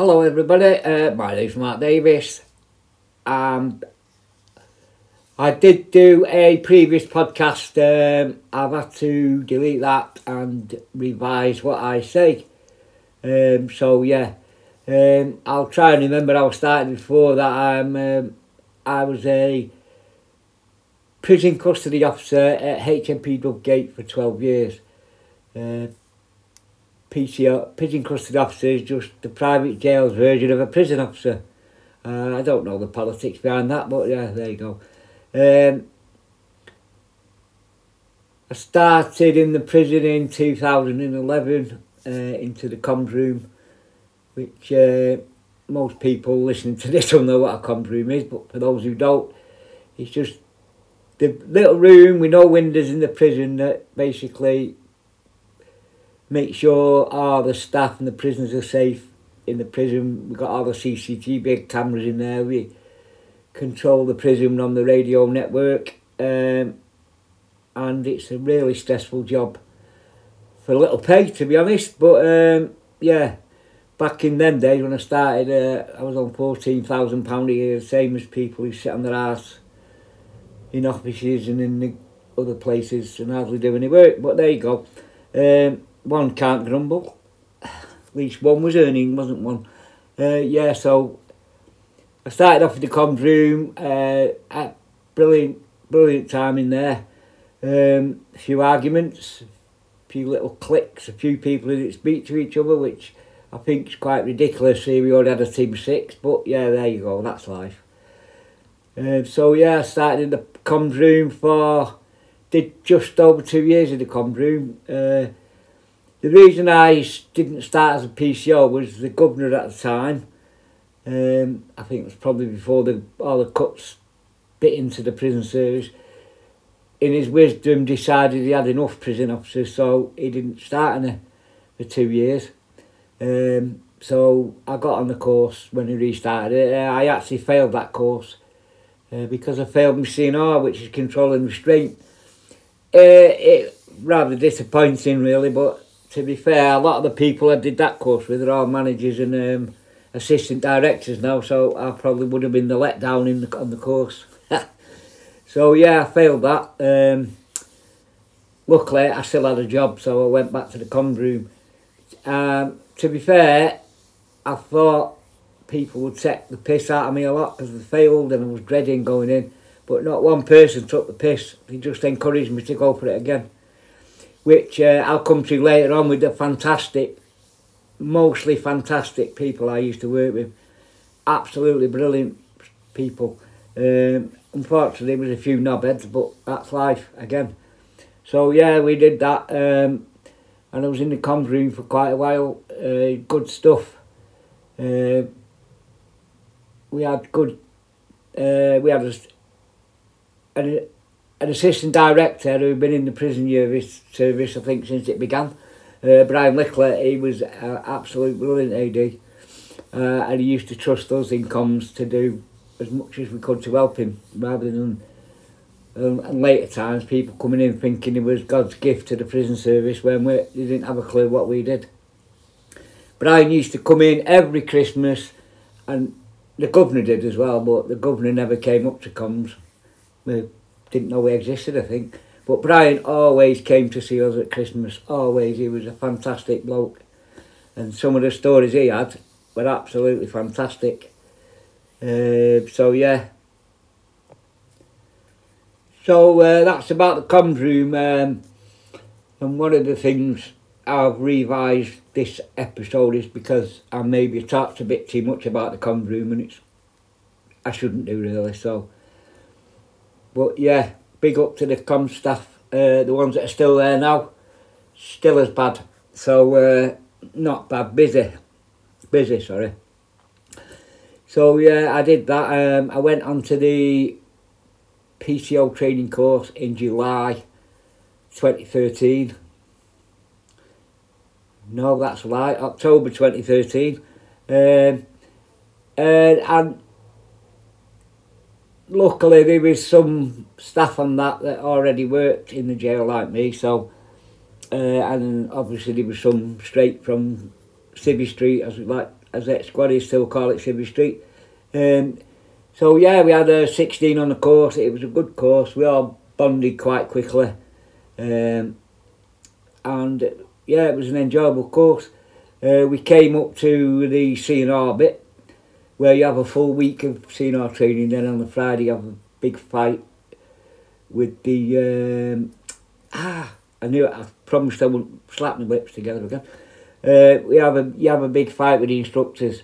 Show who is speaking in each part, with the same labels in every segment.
Speaker 1: Hello, everybody. Uh, my name's Mark Davis. Um, I did do a previous podcast. Um, I've had to delete that and revise what I say. Um, so yeah, um, I'll try and remember I started before that. I'm um, I was a prison custody officer at HMP Dovegate for twelve years. Uh, PCO, prison custody officer is just the private jail's version of a prison officer. Uh, I don't know the politics behind that, but yeah, there you go. Um, I started in the prison in 2011 uh, into the comms room, which uh, most people listening to this will know what a comms room is, but for those who don't, it's just the little room with no windows in the prison that basically make sure all the staff and the prisoners are safe in the prison. We've got all the CCTV cameras in there. We control the prison on the radio network. Um, and it's a really stressful job for a little pay, to be honest. But um, yeah, back in them days when I started, uh, I was on £14,000 a year, same as people who sit on their ass in offices and in the other places and hardly do any work. But there you go. Um, one can't grumble. At least one was earning, wasn't one? Uh, yeah, so I started off in the comms room. Uh, brilliant, brilliant time in there. Um, a few arguments, a few little clicks, a few people who didn't speak to each other, which I think is quite ridiculous. Here we already had a team six, but yeah, there you go. That's life. Um, so yeah, I started in the comms room for did just over two years in the comms room. Uh, the reason I didn't start as a PCO was the governor at the time. Um, I think it was probably before the all the cuts bit into the prison service. In his wisdom, decided he had enough prison officers, so he didn't start in it for two years. Um, so I got on the course when he restarted it. Uh, I actually failed that course uh, because I failed my CNR, which is control and restraint. Uh, it rather disappointing, really, but to be fair, a lot of the people I did that course with are all managers and um, assistant directors now, so I probably would have been the letdown in the, on the course. so yeah, I failed that. Um, luckily, I still had a job, so I went back to the comms room. Um, to be fair, I thought people would take the piss out of me a lot because I failed and I was dreading going in. But not one person took the piss. They just encouraged me to go for it again which uh, I'll come to later on with the fantastic, mostly fantastic people I used to work with. Absolutely brilliant people. Um, unfortunately, there was a few knobheads, but that's life again. So yeah, we did that, um, and I was in the comms room for quite a while. Uh, good stuff. Uh, we had good. Uh, we had a, a an assistant director who'd been in the prison service, service I think, since it began. Uh, Brian Lickler, he was uh, absolute brilliant AD. Uh, and he used to trust us in comms to do as much as we could to help him, rather than um, and later times people coming in thinking it was God's gift to the prison service when we, didn't have a clue what we did. Brian used to come in every Christmas, and the governor did as well, but the governor never came up to comms. We didn't know we existed, I think. But Brian always came to see us at Christmas, always. He was a fantastic bloke. And some of the stories he had were absolutely fantastic. Uh, so, yeah. So uh, that's about the comms room. Um, and one of the things I've revised this episode is because I maybe talked a bit too much about the comms room and it's I shouldn't do really. So but yeah, big up to the com staff, uh, the ones that are still there now. Still as bad. So, uh, not bad, busy. Busy, sorry. So, yeah, I did that. Um, I went on to the PCO training course in July 2013. No, that's right, October 2013. Um, and, and luckily there was some staff on that that already worked in the jail like me so uh, and obviously there was some straight from Civvy Street as we like as ex-squaddies still call it Civvy Street. Um, so yeah, we had a 16 on the course. It was a good course. We all bonded quite quickly. Um, and yeah, it was an enjoyable course. Uh, we came up to the CNR bit where you have a full week of CNR training. Then on the Friday, you have a big fight with the. Um, ah, I knew it. I promised I wouldn't slap my lips together again. Uh, we have a you have a big fight with the instructors,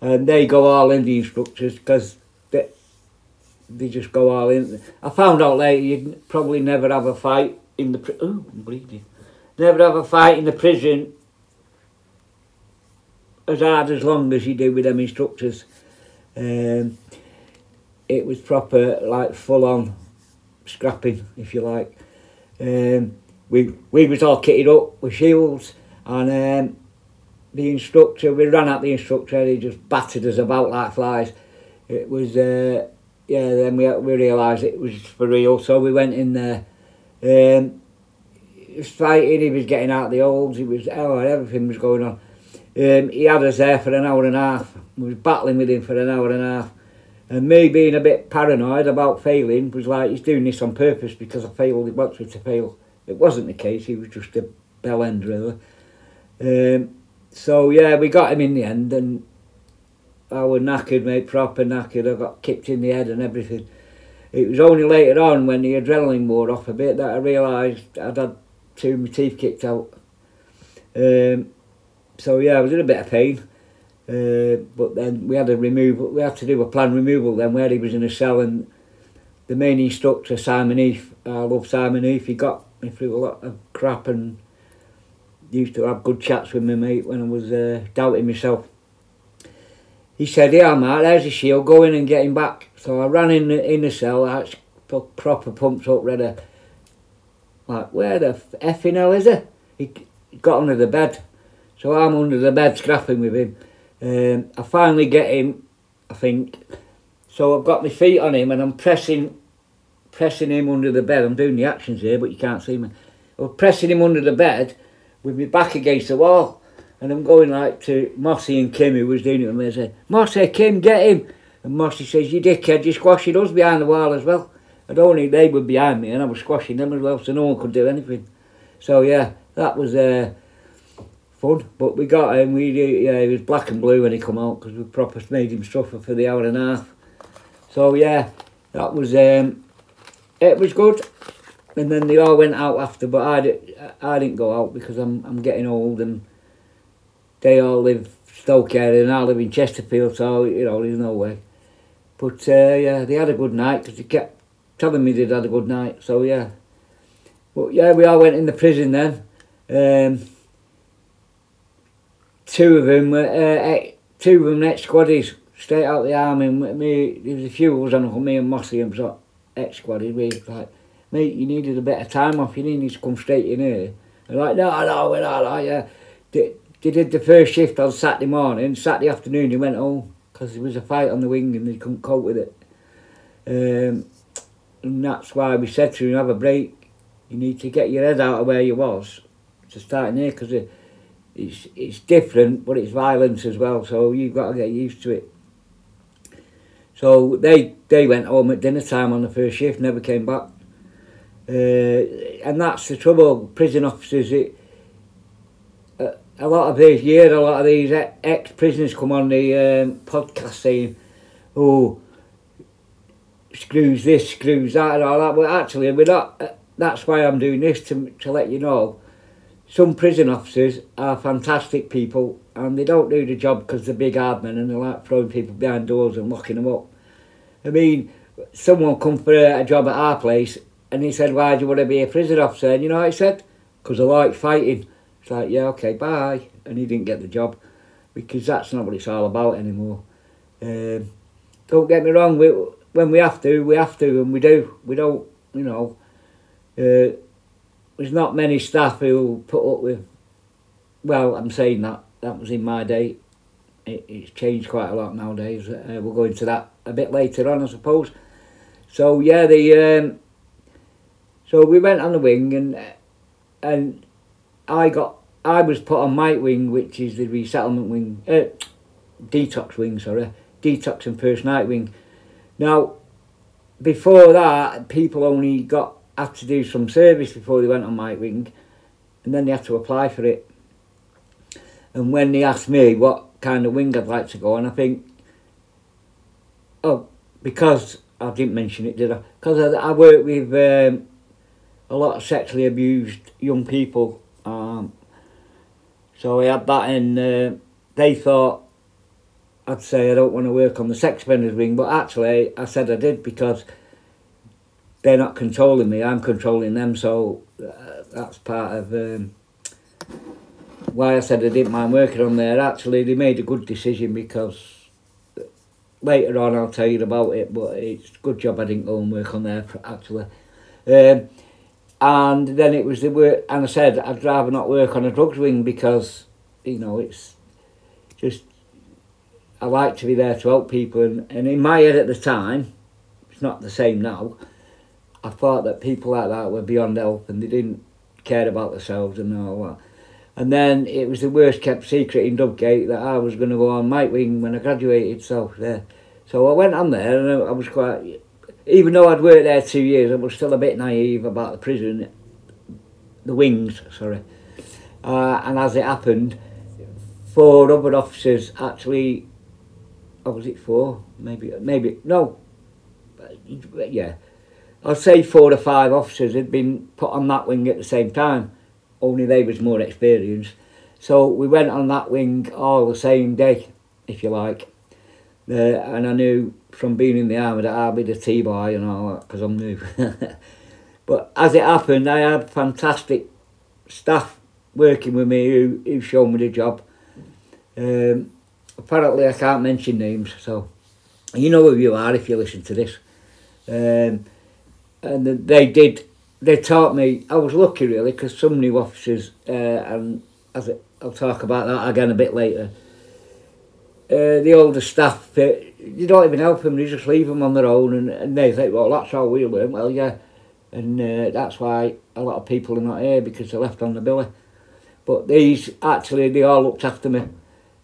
Speaker 1: and they go all in the instructors because they they just go all in. I found out later you'd probably never have a fight in the pri- oh I'm bleeding. Never have a fight in the prison as hard as long as you do with them instructors. Um, it was proper like full on scrapping if you like. Um, we we was all kitted up with shields and um, the instructor we ran at the instructor he just battered us about like flies. It was uh, yeah then we we realised it was for real so we went in there. Um, he was fighting, he was getting out the holds, he was oh everything was going on. Um, he had us there for an hour and a half. We was battling with him for an hour and a half. And me being a bit paranoid about failing was like, he's doing this on purpose because I failed, he wants me to fail. It wasn't the case, he was just a bell end really. Um, so yeah, we got him in the end and I was knackered, mate, proper knackered. I got kicked in the head and everything. It was only later on when the adrenaline wore off a bit that I realised I'd had two of my teeth kicked out. Um, so yeah, I was in a bit of pain. Uh, but then we had a removal. We had to do a planned removal then where he was in a cell and the main instructor Simon Heath. I love Simon Heath. He got me through a lot of crap and used to have good chats with me mate when I was uh, doubting myself. He said, "Yeah, mate, there's a shield. Go in and get him back." So I ran in the, in the cell. I proper pumps up, ready. Like, where the effing hell is he? He got under the bed. So I'm under the bed scrapping with him. Um, I finally get him, I think. So I've got my feet on him and I'm pressing pressing him under the bed. I'm doing the actions here, but you can't see me. I'm pressing him under the bed with my back against the wall. And I'm going like to Mossy and Kim, who was doing it with me. I said, Mossy, Kim, get him. And Mossy says, you dickhead, you're squashing us behind the wall as well. Don't think they were behind me and I was squashing them as well, so no one could do anything. So yeah, that was... Uh, fun. But we got him. We yeah, he was black and blue when he come out because we proper made him suffer for the hour and a half. So yeah, that was um, it was good. And then they all went out after, but I, did, I didn't go out because I'm I'm getting old and they all live Stoke area and I live in Chesterfield, so you know there's no way. But uh, yeah, they had a good night because they kept telling me they'd had a good night. So yeah, but yeah, we all went in the prison then. Um, two of them were uh, two of them ex squaddies straight out the army. And Me, there was a few of us on me and Mossy and so ex squaddies. We like, mate, you needed a bit of time off. You needed to come straight in here. And like, no, no, we're not like, yeah. They, they did the first shift on Saturday morning. Saturday afternoon, he went home because there was a fight on the wing and they couldn't cope with it. Um, and that's why we said to him, have a break. You need to get your head out of where you was to start in here because it's it's different, but it's violence as well. So you've got to get used to it. So they they went home at dinner time on the first shift, never came back. Uh, and that's the trouble. Prison officers, it, uh, a lot of these years, a lot of these ex prisoners come on the um, podcast saying, "Oh, screws this, screws that, and all that." But actually, we're not. Uh, that's why I'm doing this to to let you know some prison officers are fantastic people and they don't do the job because they're big hard men and they like throwing people behind doors and locking them up. I mean, someone come for a, job at our place and he said, why do you want to be a prison officer? And you know what he said? Because I like fighting. It's like, yeah, okay, bye. And he didn't get the job because that's not what it's all about anymore. Um, don't get me wrong, we, when we have to, we have to and we do. We don't, you know, uh, there's not many staff who put up with. Well, I'm saying that that was in my day. It, it's changed quite a lot nowadays. Uh, we'll go into that a bit later on, I suppose. So yeah, the um, so we went on the wing and and I got I was put on my wing, which is the resettlement wing. Uh, detox wing, sorry, detox and first night wing. Now, before that, people only got had to do some service before they went on my wing, and then they had to apply for it. And when they asked me what kind of wing I'd like to go on, I think, oh, because I didn't mention it, did I? Because I, I work with um, a lot of sexually abused young people. Um, so I had that, and uh, they thought I'd say I don't want to work on the sex offenders wing, but actually I said I did because they're not controlling me, I'm controlling them, so uh, that's part of um, why I said I didn't mind working on there. Actually, they made a good decision because later on I'll tell you about it, but it's a good job I didn't go and work on there actually. Um, and then it was the work, and I said I'd rather not work on a drugs wing because, you know, it's just I like to be there to help people, and, and in my head at the time, it's not the same now. I thought that people like that were beyond help, and they didn't care about themselves and all that. And then it was the worst kept secret in Dovegate that I was going to go on Mike Wing when I graduated. So yeah, so I went on there, and I, I was quite, even though I'd worked there two years, I was still a bit naive about the prison, the wings, sorry. Uh, and as it happened, four other officers actually or was it four? Maybe, maybe, no, yeah. I'd say four or five officers had been put on that wing at the same time, only they was more experienced. So we went on that wing all the same day, if you like. Uh, and I knew from being in the army that I'd be the T-boy and all that, because I'm new. but as it happened, I had fantastic staff working with me who, who showed me the job. Um, apparently I can't mention names, so you know who you are if you listen to this. Um, and they did, they taught me, I was lucky really, because some new officers, uh, and as it, I'll talk about that again a bit later, uh, the older staff, uh, you don't even help them, you just leave them on their own, and, and they think, well, that's how we learn. Well, yeah, and uh, that's why a lot of people are not here, because they're left on the billy. But these, actually, they all looked after me.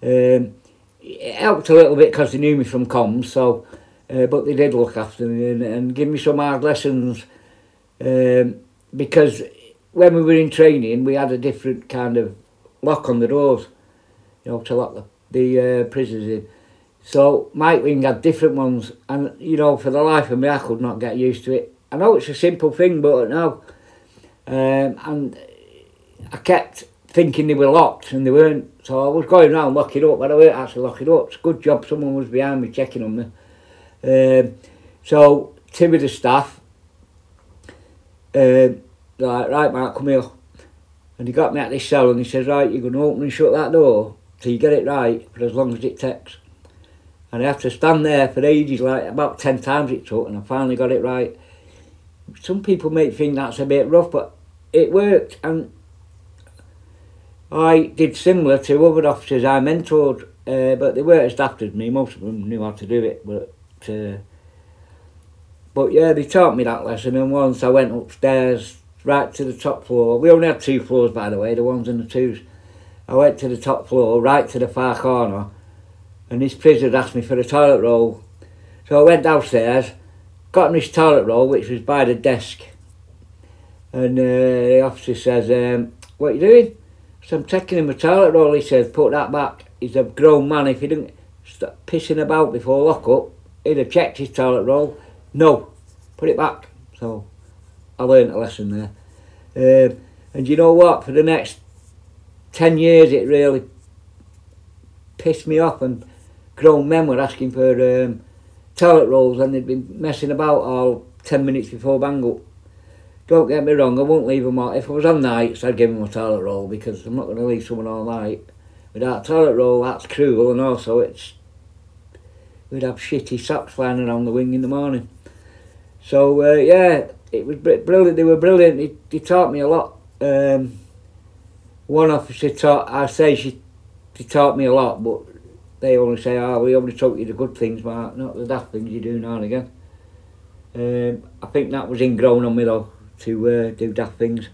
Speaker 1: Um, it helped a little bit because they knew me from comms, so uh, but they did look after me and, and give me some hard lessons um, because when we were in training we had a different kind of lock on the doors, you know, to lock the, the uh, prisoners in. So Mike Wing had different ones, and you know, for the life of me, I could not get used to it. I know it's a simple thing, but no. Um, and I kept thinking they were locked and they weren't. So I was going around locking up, but I weren't actually locking up. It's a good job someone was behind me checking on me. Um, so Timmy the staff, um, like, right Mark, come here. And he got me at this cell and he says, right, you're going to open and shut that door till you get it right for as long as it takes. And I had to stand there for ages, like about 10 times it took, and I finally got it right. Some people may think that's a bit rough, but it worked. And I did similar to other officers I mentored, uh, but they weren't as daft as me. Most of them knew how to do it, but uh, but yeah, they taught me that lesson. And once I went upstairs, right to the top floor. We only had two floors, by the way, the ones and the twos. I went to the top floor, right to the far corner, and this prisoner asked me for a toilet roll. So I went downstairs, got this toilet roll, which was by the desk. And uh, the officer says, um, what are you doing? So I'm taking him a toilet roll, he says, put that back. He's a grown man, if he didn't stop pissing about before lock up, he'd have checked his toilet roll. No, put it back. So I learned a lesson there. Um, and you know what? For the next 10 years, it really pissed me off. And grown men were asking for um, toilet rolls and they'd been messing about all 10 minutes before bang up. Don't get me wrong, I won't leave them all. If I was on nights, I'd give them a toilet roll because I'm not going to leave someone all night. Without a toilet roll, that's cruel and also it's we'd have shitty socks flying around the wing in the morning. So uh, yeah, it was brilliant. They were brilliant. They, they taught me a lot. Um, one officer taught. I say she, she taught me a lot, but they only say, "Oh, we only taught you the good things, Mark, not the daft things you do now and again." Um, I think that was ingrown on me though to uh, do daft things.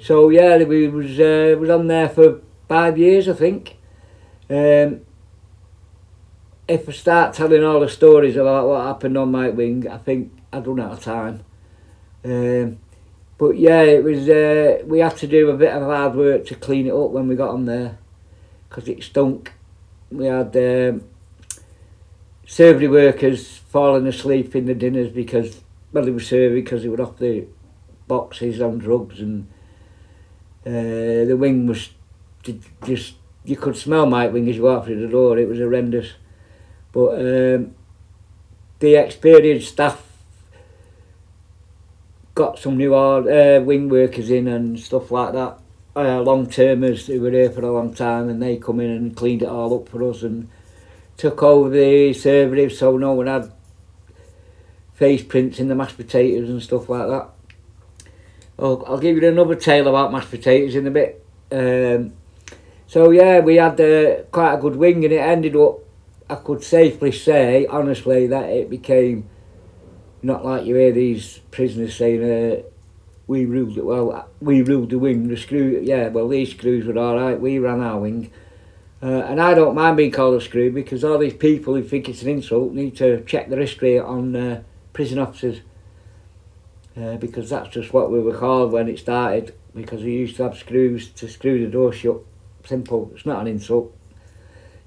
Speaker 1: So yeah, we was uh, was on there for five years, I think. Um, if I start telling all the stories about what happened on my Wing, I think I'd run out of time. Um, but yeah, it was. Uh, we had to do a bit of hard work to clean it up when we got on there, because it stunk. We had um, servery workers falling asleep in the dinners because well, they were serving because they were off the boxes on drugs, and uh, the wing was just you could smell my Wing as you walked through the door. It was horrendous, but um, the experienced staff got some new uh, wing workers in and stuff like that. Uh, long termers who were here for a long time and they come in and cleaned it all up for us and took over the service so no one had face prints in the mashed potatoes and stuff like that. I'll, I'll give you another tale about mashed potatoes in a bit. Um, so yeah, we had uh, quite a good wing and it ended up, I could safely say, honestly, that it became not like you hear these prisoners saying, uh, we ruled it, well, we ruled the wing, the screw, yeah, well, these screws were alright, we ran our wing. Uh, and I don't mind being called a screw because all these people who think it's an insult need to check their history on uh, prison officers. Uh, because that's just what we were called when it started because we used to have screws to screw the door shut. Simple, it's not an insult.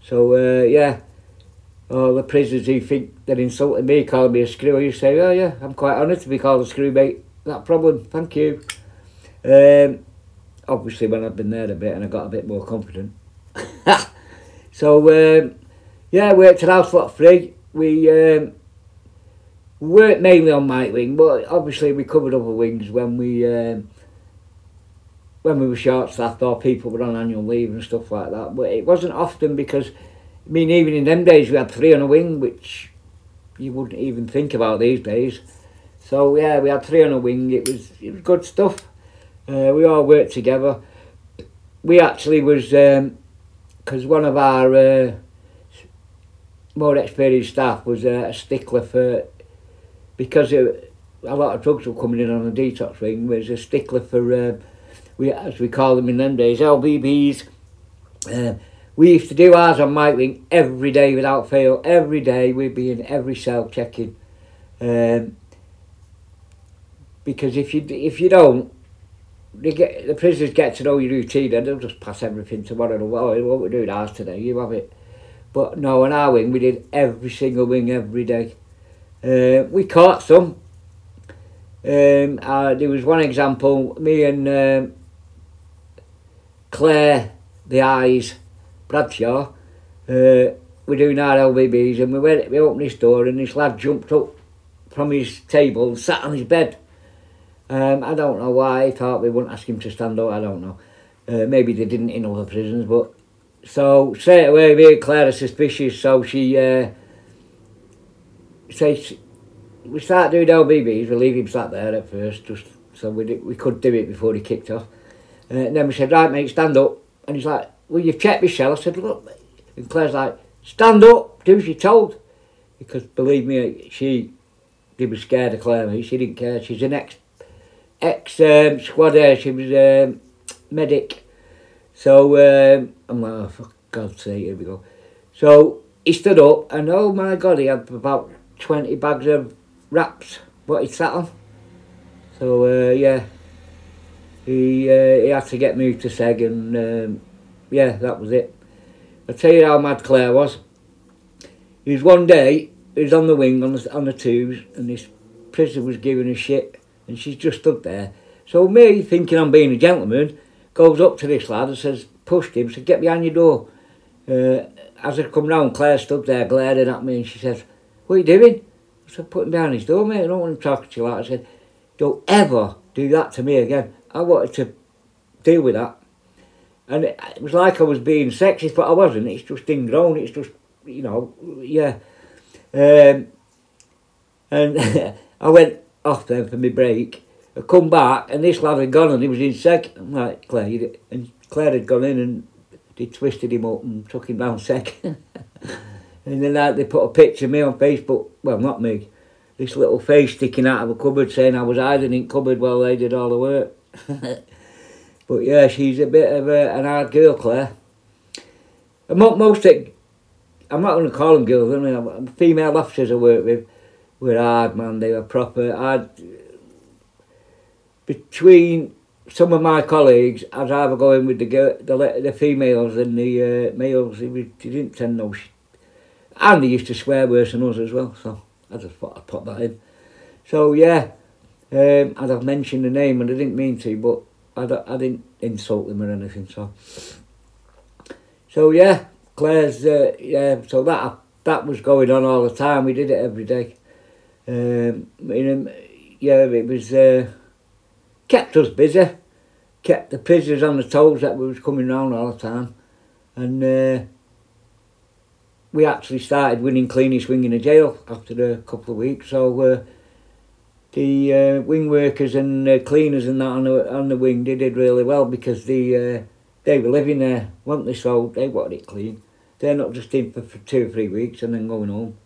Speaker 1: So, uh, yeah, all the prisoners who think they're insulting me, calling me a screw, you say, oh yeah, I'm quite honoured to be called a screw, mate. That problem, thank you. Um, obviously, when I've been there a bit and I got a bit more confident. so, um, yeah, worked at House Lot 3. We um, worked mainly on Mike Wing, but obviously we covered other wings when we um, when we were short staffed or people were on annual leave and stuff like that. But it wasn't often because I mean, even in them days, we had three on a wing, which you wouldn't even think about these days. So yeah, we had three on a wing. It was it was good stuff. Uh, we all worked together. We actually was because um, one of our uh, more experienced staff was uh, a stickler for because it, a lot of drugs were coming in on the detox wing. Was a stickler for uh, we as we call them in them days LBBs. We used to do ours on Mike Wing every day without fail. Every day we'd be in every cell checking. Um, because if you if you don't, they get the prisoners get to know your routine and they'll just pass everything to one another. Oh, what we're doing ours today? You have it. But no, on our wing we did every single wing every day. Uh, we caught some. Um, uh, there was one example. Me and um, Claire, the eyes Bradshaw, uh, we're doing our LBBs and we went, we opened his door and this lad jumped up from his table and sat on his bed. Um, I don't know why, he thought we wouldn't ask him to stand up, I don't know. Uh, maybe they didn't in other prisons, but so straight away me and Claire are suspicious, so she uh, we start doing LBBs, we leave him sat there at first, just so we, did, we could do it before he kicked off. Uh, and then we said, right mate, stand up. And he's like, well, you've checked Michelle. I said, look, and Claire's like, stand up, do as you're told. Because believe me, she, she was scared of Claire. She didn't care. She's an ex, ex um, squadder. She was a um, medic. So um, I'm like, oh, for God's sake, here we go. So he stood up, and oh my God, he had about 20 bags of wraps, what he sat on. So uh, yeah, he uh, he had to get moved to Seg and um, yeah, that was it. I'll tell you how mad Claire was. He was one day, he was on the wing on the, on the tubes, and this prisoner was giving a shit, and she just stood there. So me, thinking I'm being a gentleman, goes up to this lad and says, pushed him, said, get behind your door. Uh, as I come round, Claire stood there glaring at me, and she says, what are you doing? I said, put him behind his door, mate, I don't want him talking to you like I said, don't ever do that to me again. I wanted to deal with that. And it, it was like I was being sexist, but I wasn't. It's just ingrown. It's just, you know, yeah. Um, and I went off then for my break. I come back and this lad had gone and he was in second. I'm like, Claire, and Claire had gone in and they twisted him up and took him down second. and then like, they put a picture of me on Facebook. Well, not me. This little face sticking out of a cupboard saying I was hiding in cupboard while they did all the work. But yeah, she's a bit of a, an hard girl, Claire. And most I'm not going to call them girls. I mean, female officers I worked with were hard, man. They were proper. I'd between some of my colleagues, I'd rather go in with the girl, the the females than the uh, males. They, didn't tend. Sh- and they used to swear worse than us as well. So I just thought I'd put that in. So yeah, um, as I've mentioned the name, and I didn't mean to, but I, don't, I didn't insult them or anything. So so yeah, Claire's uh, yeah. So that that was going on all the time. We did it every day. Um, yeah, it was uh, kept us busy, kept the prisoners on the toes that we was coming round all the time, and uh, we actually started winning cleanest wing in the jail after a couple of weeks. So uh, the uh, wing workers and uh, cleaners and that on the on the wing they did really well because the uh, they were living there, weren't they? So they wanted it clean. They're not just in for, for two or three weeks and then going home.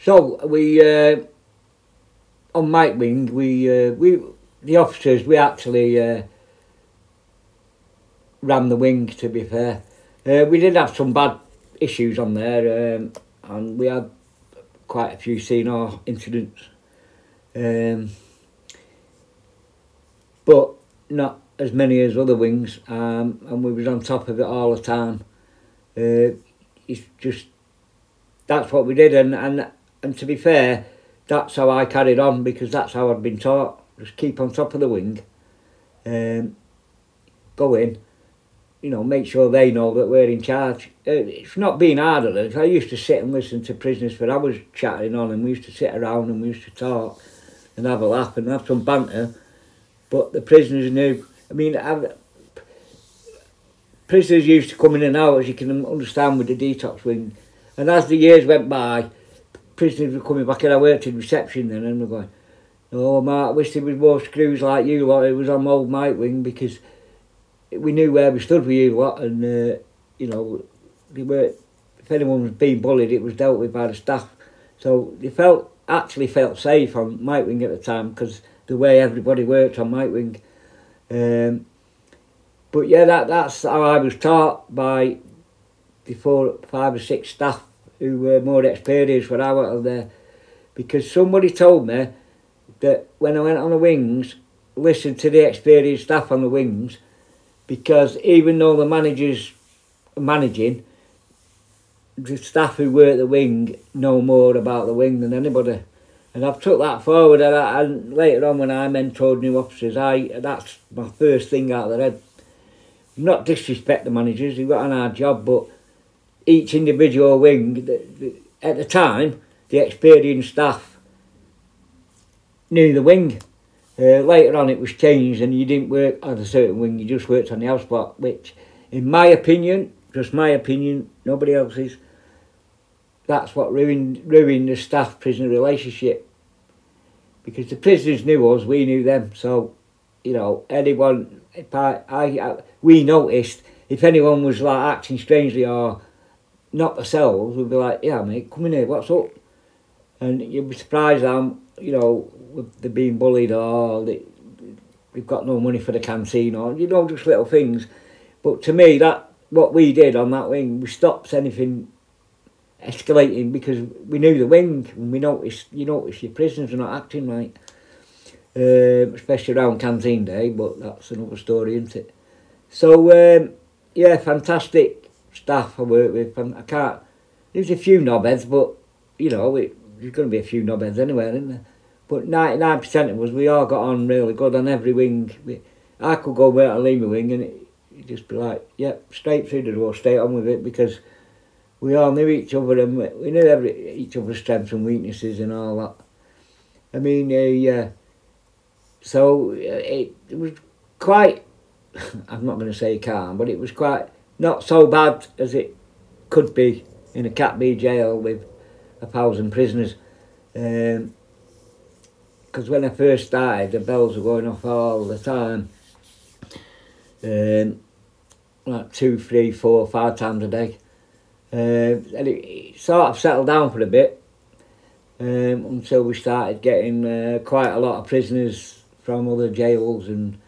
Speaker 1: So we uh, on my Wing, we uh, we the officers we actually uh, ran the wing. To be fair, uh, we did have some bad issues on there, um, and we had quite a few CNR incidents. Um, but not as many as other wings, um, and we was on top of it all the time. Uh, it's just that's what we did, and and and to be fair, that's how I carried on because that's how I'd been taught. Just keep on top of the wing, um, go in, you know, make sure they know that we're in charge. Uh, it's not being hard at it. I used to sit and listen to prisoners for hours chatting on, and we used to sit around and we used to talk and have a laugh and have some banter but the prisoners knew. I mean, I've, prisoners used to come in and out, as you can understand, with the detox wing. And as the years went by, prisoners were coming back, and I worked in reception then, and we're going, oh, Mark, I wish there was more screws like you lot. It was on old Mike wing because we knew where we stood with you lot, and, uh, you know, they were, if anyone was being bullied, it was dealt with by the staff. So they felt, actually felt safe on Mike wing at the time because the way everybody worked on Mike Wing. Um, but yeah, that that's how I was taught by the four, five or six staff who were more experienced when I went on there. Because somebody told me that when I went on the wings, listen to the experienced staff on the wings, because even though the managers managing, the staff who work the wing know more about the wing than anybody. And I've took that forward, and, I, and later on when I mentored new officers, I that's my first thing out of the head. Not disrespect the managers, they've got an hard job, but each individual wing, the, the, at the time, the experienced staff knew the wing. Uh, later on, it was changed, and you didn't work on a certain wing; you just worked on the house block. Which, in my opinion, just my opinion, nobody else's that's what ruined ruined the staff prisoner relationship because the prisoners knew us, we knew them. So, you know, anyone, if I, I, I we noticed if anyone was like acting strangely or not themselves, we'd be like, yeah, mate, come in here, what's up? And you'd be surprised how, you know, they're being bullied or they, we've got no money for the canteen or, you know, just little things. But to me, that what we did on that wing, we stopped anything escalating because we knew the wing and we noticed you notice your prisoners are not acting right. Um, especially around canteen day but that's another story isn't it? So um, yeah fantastic staff I work with. I can't there's a few knobheads but you know it, there's going to be a few knobheads anywhere isn't there but 99% of us we all got on really good on every wing we, I could go work on Lima wing and it, would just be like yep yeah, straight through the door stay on with it because we all knew each other and we knew every, each other's strengths and weaknesses and all that. I mean, uh, uh, so it, it was quite, I'm not going to say calm, but it was quite not so bad as it could be in a Cat B jail with a thousand prisoners. Because um, when I first started, the bells were going off all the time. Um, like two, three, four, five times a day. Uh, and it, it, sort of settled down for a bit um, until we started getting uh, quite a lot of prisoners from other jails and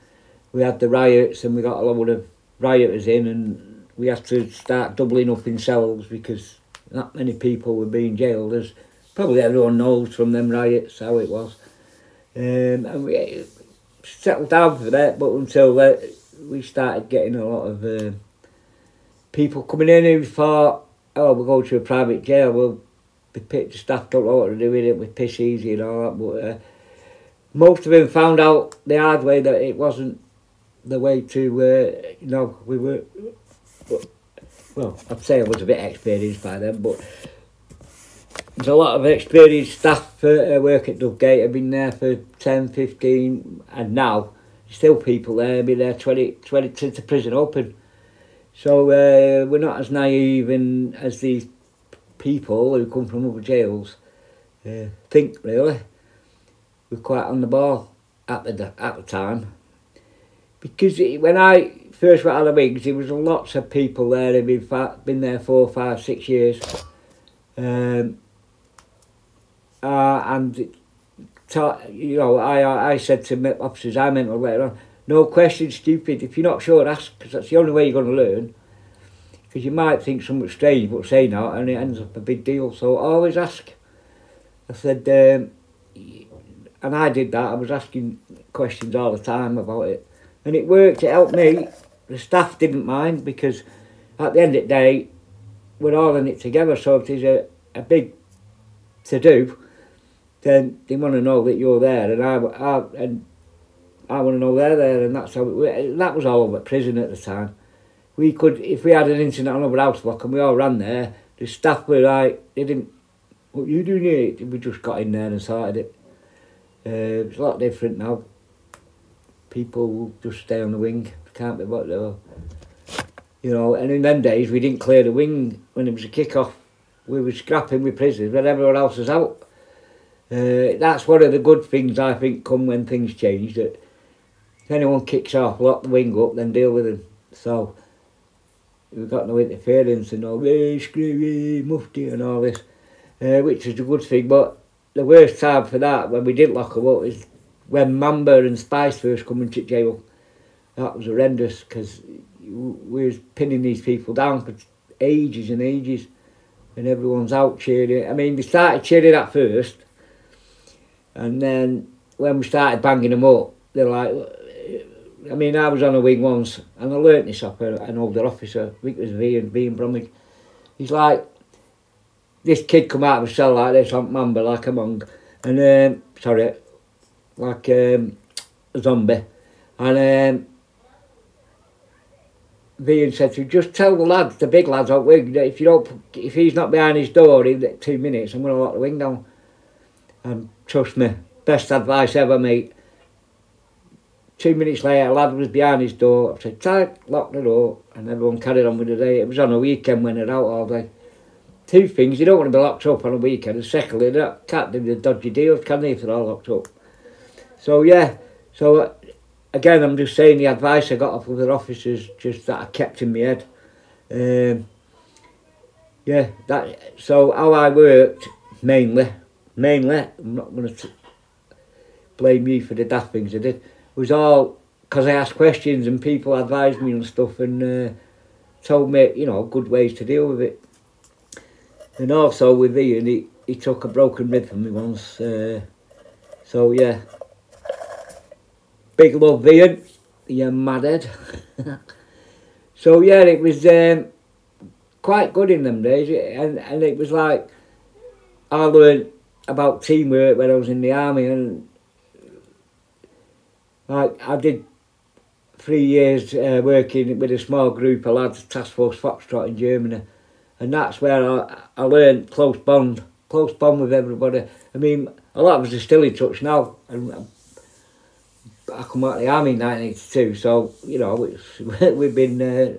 Speaker 1: we had the riots and we got a lot of rioters in and we had to start doubling up in cells because that many people were being jailed. As probably everyone knows from them riots how it was. Um, and we settled down for that, but until uh, we started getting a lot of uh, people coming in who thought, oh, we're going to a private jail, We'll well, the, the staff don't know what to do with it, we piss easy and all that, but uh, most of them found out the hard way that it wasn't the way to, uh, you know, we were, well, I'd say I was a bit experienced by then, but there's a lot of experienced staff for uh, work at Dovegate have been there for 10, 15, and now still people there, been there 20, 20 since the prison opened. So uh, we're not as naive in, as these people who come from other jails uh, think, really. We're quite on the ball at the, at the time. Because it, when I first went out of wigs, there was lots of people there who'd been, fa- been there four, five, six years. Um, uh, and ta- you know, I I said to officers I meant later on, no question stupid. If you're not sure, ask because that's the only way you're going to learn. Because you might think something strange, but say not, and it ends up a big deal. So always ask. I said, um, and I did that. I was asking questions all the time about it, and it worked. It helped me. The staff didn't mind because at the end of the day, we're all in it together. So if there's a, a big to do, then they want to know that you're there, and I, I and I want to know they're there, and that's how that was all over prison at the time. We could, if we had an incident on our house block and we all ran there, the staff were like, they didn't, what you doing here? We just got in there and started it. Uh, it's a lot different now. People just stay on the wing, can't be what they You know, and in them days we didn't clear the wing when it was a kick-off. We were scrapping with prisoners when everyone else was out. Uh, that's one of the good things I think come when things change. That if anyone kicks off, lock the wing up, then deal with them. So we've got no interference and all, hey, screwy, mufti and all this, uh, which is a good thing. But the worst time for that, when we didn't lock them up, is when Mamba and Spice first come into jail. That was horrendous because we was pinning these people down for ages and ages and everyone's out cheering. I mean, they started cheering at first and then when we started banging them up, they're like, I mean, I was on a wing once and I learnt this off an older officer, I think it was V and V and Bromwich. He's like, this kid come out of a cell like this on Mamba, like a monk, and um, sorry, like um, a zombie. And um, Vian said to just tell the lads, the big lads wing, that if you don't, if he's not behind his door in two minutes, I'm going to lock the wing down. And trust me, best advice ever, mate. Two minutes later, a lad was behind his door. I said, tight, lock the door, and everyone carried on with the day. It was on a weekend when they're out all day. Two things, you don't want to be locked up on a weekend, and secondly, they can't do the dodgy deals, can they, if they're all locked up? So, yeah, so again, I'm just saying the advice I got off other officers, just that I kept in my head. Um, yeah, that. So how I worked mainly mainly, I'm not going to blame you for the daft things I did, it was all because I asked questions and people advised me and stuff and uh, told me, you know, good ways to deal with it. And also with Ian, he, he took a broken rib from me once. Uh, so, yeah. Big love, Ian. You madhead. so, yeah, it was um, quite good in them days. And, and it was like, I learned about teamwork when I was in the army and like I did three years uh, working with a small group of lads, Task Force Foxtrot in Germany, and that's where I, I learned close bond, close bond with everybody. I mean, a lot of us are still in touch now, and I come out of the army in 1982, so you know we've been uh,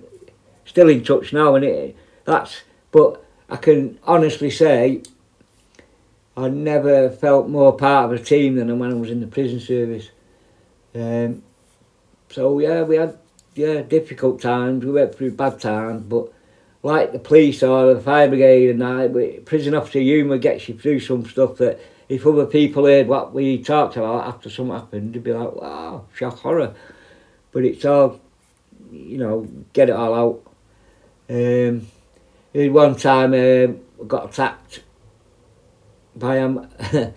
Speaker 1: still in touch now, and it that's. But I can honestly say I never felt more part of a team than when I was in the prison service. Um, so yeah, we had yeah difficult times. We went through bad times, but like the police or the fire brigade and that, prison officer humour gets you through some stuff that if other people heard what we talked about after something happened, they'd be like, wow, shock horror. But it's all, you know, get it all out. Um, one time um, I got attacked by a,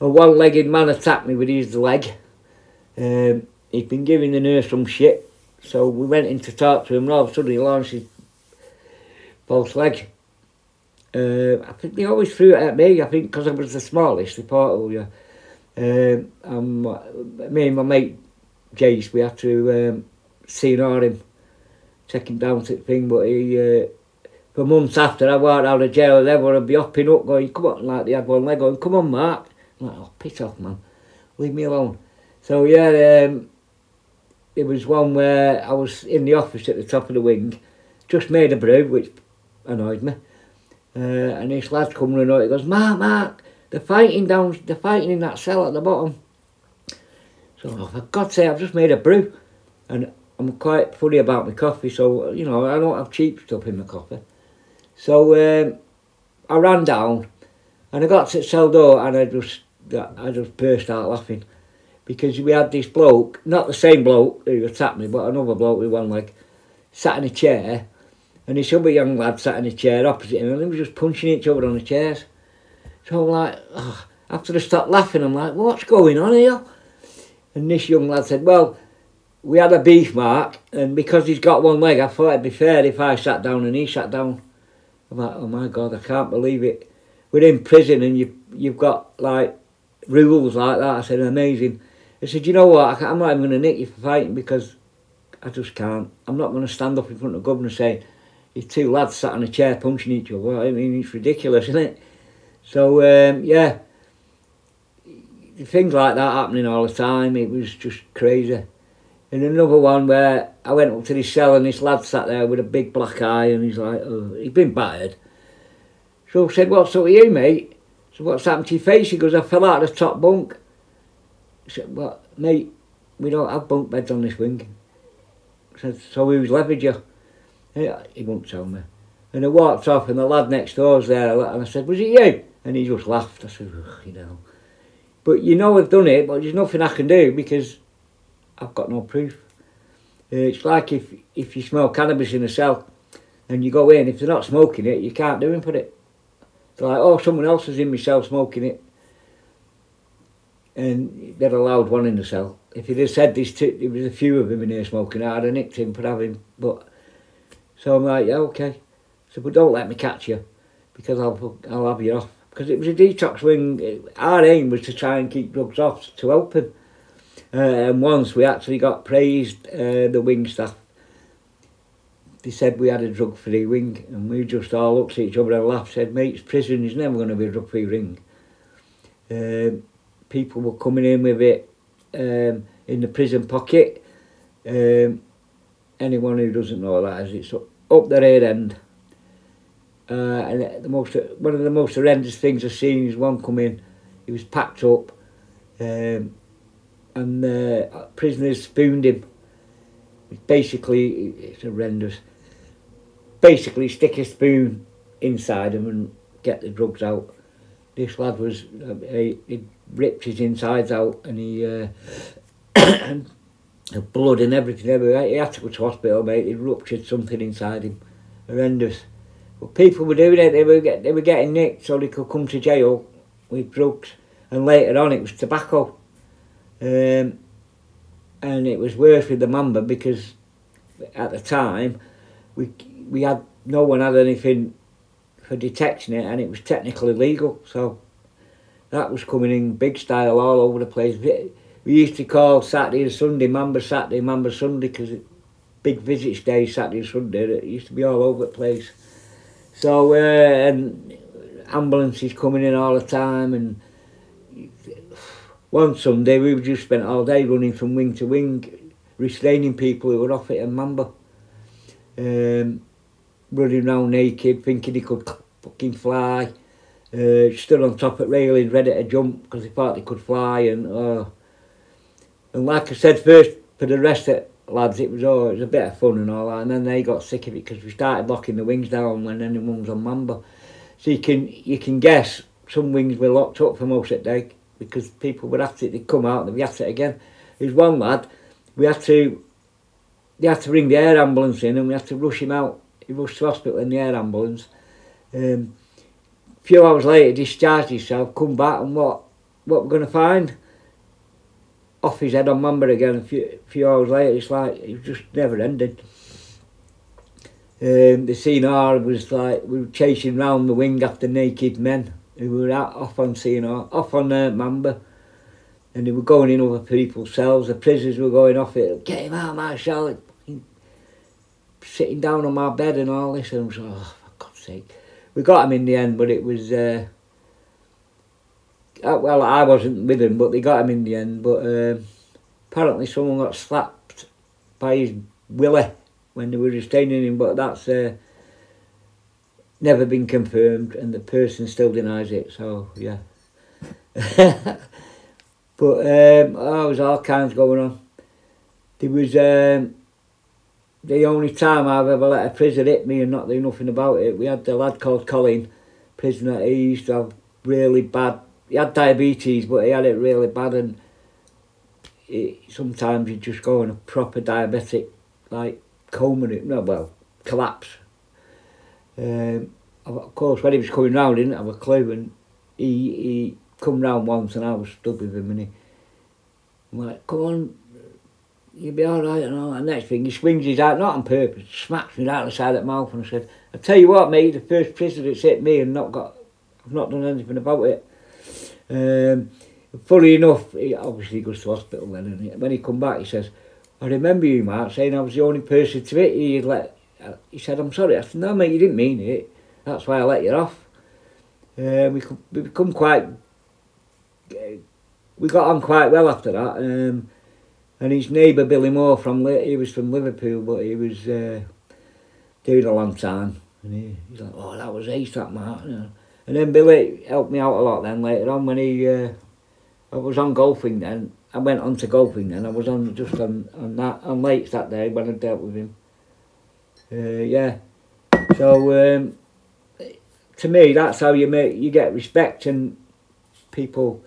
Speaker 1: a one-legged man attacked me with his leg. Um, he'd been giving the nurse some shit, so we went in to talk to him, and all of a sudden he launched his both leg. Uh, I think they always threw it at me, I think because I was the smallest, the portal, yeah. Um, and my- me and my mate Jace, we had to um, C&R him, take him down to the thing, but he, uh, for months after I walked out of jail, they would be hopping up going, come on, like they had one leg going, come on Mark. I'm like, oh, piss off man, leave me alone. So yeah, um, it was one where I was in the office at the top of the wing, just made a brew, which annoyed me. Uh, and this lad come running out, he goes, Mark, Mark, they're fighting down, they're fighting in that cell at the bottom. So, oh, for God's sake, I've just made a brew. And I'm quite funny about my coffee, so, you know, I don't have cheap stuff in my coffee. So, um, I ran down, and I got to the cell door, and I just, I just burst out laughing. Because we had this bloke, not the same bloke who attacked me, but another bloke with one leg, sat in a chair, and this other young lad sat in a chair opposite him, and they were just punching each other on the chairs. So I'm like, oh, after I stopped laughing, I'm like, what's going on here? And this young lad said, well, we had a beef mark, and because he's got one leg, I thought it'd be fair if I sat down and he sat down. I'm like, oh my God, I can't believe it. We're in prison and you, you've got like rules like that. I said, amazing. I said, you know what, I'm not even going to nick you for fighting because I just can't. I'm not going to stand up in front of the governor saying, you two lads sat on a chair punching each other. I mean, it's ridiculous, isn't it? So, um, yeah, things like that happening all the time. It was just crazy. And another one where I went up to this cell and this lad sat there with a big black eye and he's like, oh, he'd been battered. So I said, what's up with you, mate? So what's happened to your face? He goes, I fell out of the top bunk. I said, what, mate, we don't have bunk beds on this wing. I said, so who's levered you? Yeah, he won't tell me. And I walked off and the lad next door's there and I said, was it you? And he just laughed. I said, you know. But you know I've done it, but there's nothing I can do because I've got no proof. Uh, it's like if if you smell cannabis in a cell and you go in, if they're not smoking it, you can't do anything for it. It's like, oh, someone else is in my cell smoking it. And they're allowed one in the cell. If he'd have said this to, there was a few of them in here smoking, I'd have nicked him for having, but, so I'm like, yeah, okay. So, but don't let me catch you because I'll, I'll have you off. Because it was a detox wing. Our aim was to try and keep drugs off to help him. Uh, and once we actually got praised, uh, the wing staff. They said we had a drug free wing, and we just all looked at each other and laughed. Said, "Mates, prison is never going to be a drug free ring." Um, people were coming in with it um, in the prison pocket. Um, anyone who doesn't know that is it's up, up the rear end. Uh, and the most one of the most horrendous things I've seen is one come in. He was packed up, um, and uh, prisoners spooned him. Basically, it's horrendous. Basically, stick a spoon inside him and get the drugs out. This lad was uh, he, he ripped his insides out, and he uh, blood and everything everywhere. He had to go to hospital, mate. He ruptured something inside him. Horrendous. But people were doing it. They were get, they were getting nicked so they could come to jail with drugs. And later on, it was tobacco. Um, and it was worse with the mamba because at the time we we had no one had anything for detecting it, and it was technically legal. So that was coming in big style all over the place. We used to call Saturday and Sunday Mamba Saturday, Mamba Sunday because big visits day Saturday and Sunday. It used to be all over the place. So uh, and ambulances coming in all the time and one Sunday we just spent all day running from wing to wing, restraining people who were off it and Mamba. Um, running around naked, thinking he could fucking fly. Uh, stood on top of railing, ready to jump because he thought he could fly. And uh, and like I said first, for the rest of lads, it was all it was a bit of fun and all that. And then they got sick of it because we started locking the wings down when anyone was on Mamba. So you can you can guess some wings were locked up for most of the day because people would have to they'd come out and be at it again. There's one lad, we had to they had to ring the air ambulance in and we had to rush him out. he rushed to hospital in the air ambulance. Um, a few hours later, discharged himself, come back, and what what we're going to find? Off his head on Mamba again. A few, few hours later, it's like it just never ended. Um, the C&R was like we were chasing round the wing after naked men who were out off on CNR, off on uh, Mamba, and they were going in other people's cells. The prisoners were going off it. Get him out my. Sitting down on my bed and all this, and I was like, oh, for God's sake. We got him in the end, but it was. Uh, uh, well, I wasn't with him, but they got him in the end. But uh, apparently, someone got slapped by his willy when they were restraining him, but that's uh, never been confirmed, and the person still denies it. So yeah. but um, oh, there was all kinds going on. There was um, the only time I've ever let a prisoner hit me and not do nothing about it. We had the lad called Colin, prisoner. He used to have really bad. He had diabetes, but he had it really bad, and he, sometimes he'd just go in a proper diabetic, like coma, no, well, collapse. Um, of course, when he was coming round, he didn't have a clue, and he, he come round once, and I was stood with him, and he, I'm like, come on, you'll be all right, and all that. Next thing, he swings his out, not on purpose, smacks me out the side of the mouth, and I said, I tell you what, mate, the first prisoner that's hit me and not got, I've not done anything about it. Um, funny enough, he obviously goes to hospital then, and he, when he come back, he says, I remember you, Mark, saying I was the only person to hit you. You'd let, he said, I'm sorry. I said, no, mate, you didn't mean it. That's why I let you off. Um, we, we become quite, we got on quite well after that. Um, and his neighbour Billy Moore from he was from Liverpool, but he was uh, doing a long time. And he, he's like, oh, that was ace, that Mark. And then Billy helped me out a lot then later on when he, uh, I was on golfing then, I went on to golfing then. I was on just on, on that on lakes that day when I dealt with him. Uh, yeah. So um, to me, that's how you make you get respect and people.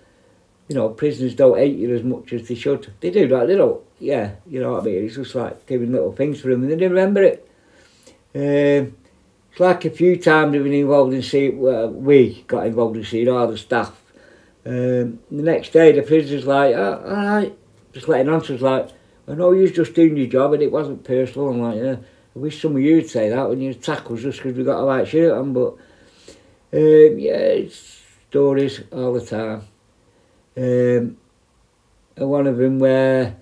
Speaker 1: You know, prisoners don't hate you as much as they should. They do that. They don't. Yeah, you know what I mean. It's just like giving little things for them, and they remember it. Um, it's like a few times we've been involved in see well, we got involved in seeing all the staff um, the next day, the prisoner's like, oh, all right, just letting. So like, I know you're just doing your job and it wasn't personal. I'm like, yeah, I wish some of you'd say that when you tackle us just because we've got a white shirt on. But um, yeah, stories all the time. Um, and one of them where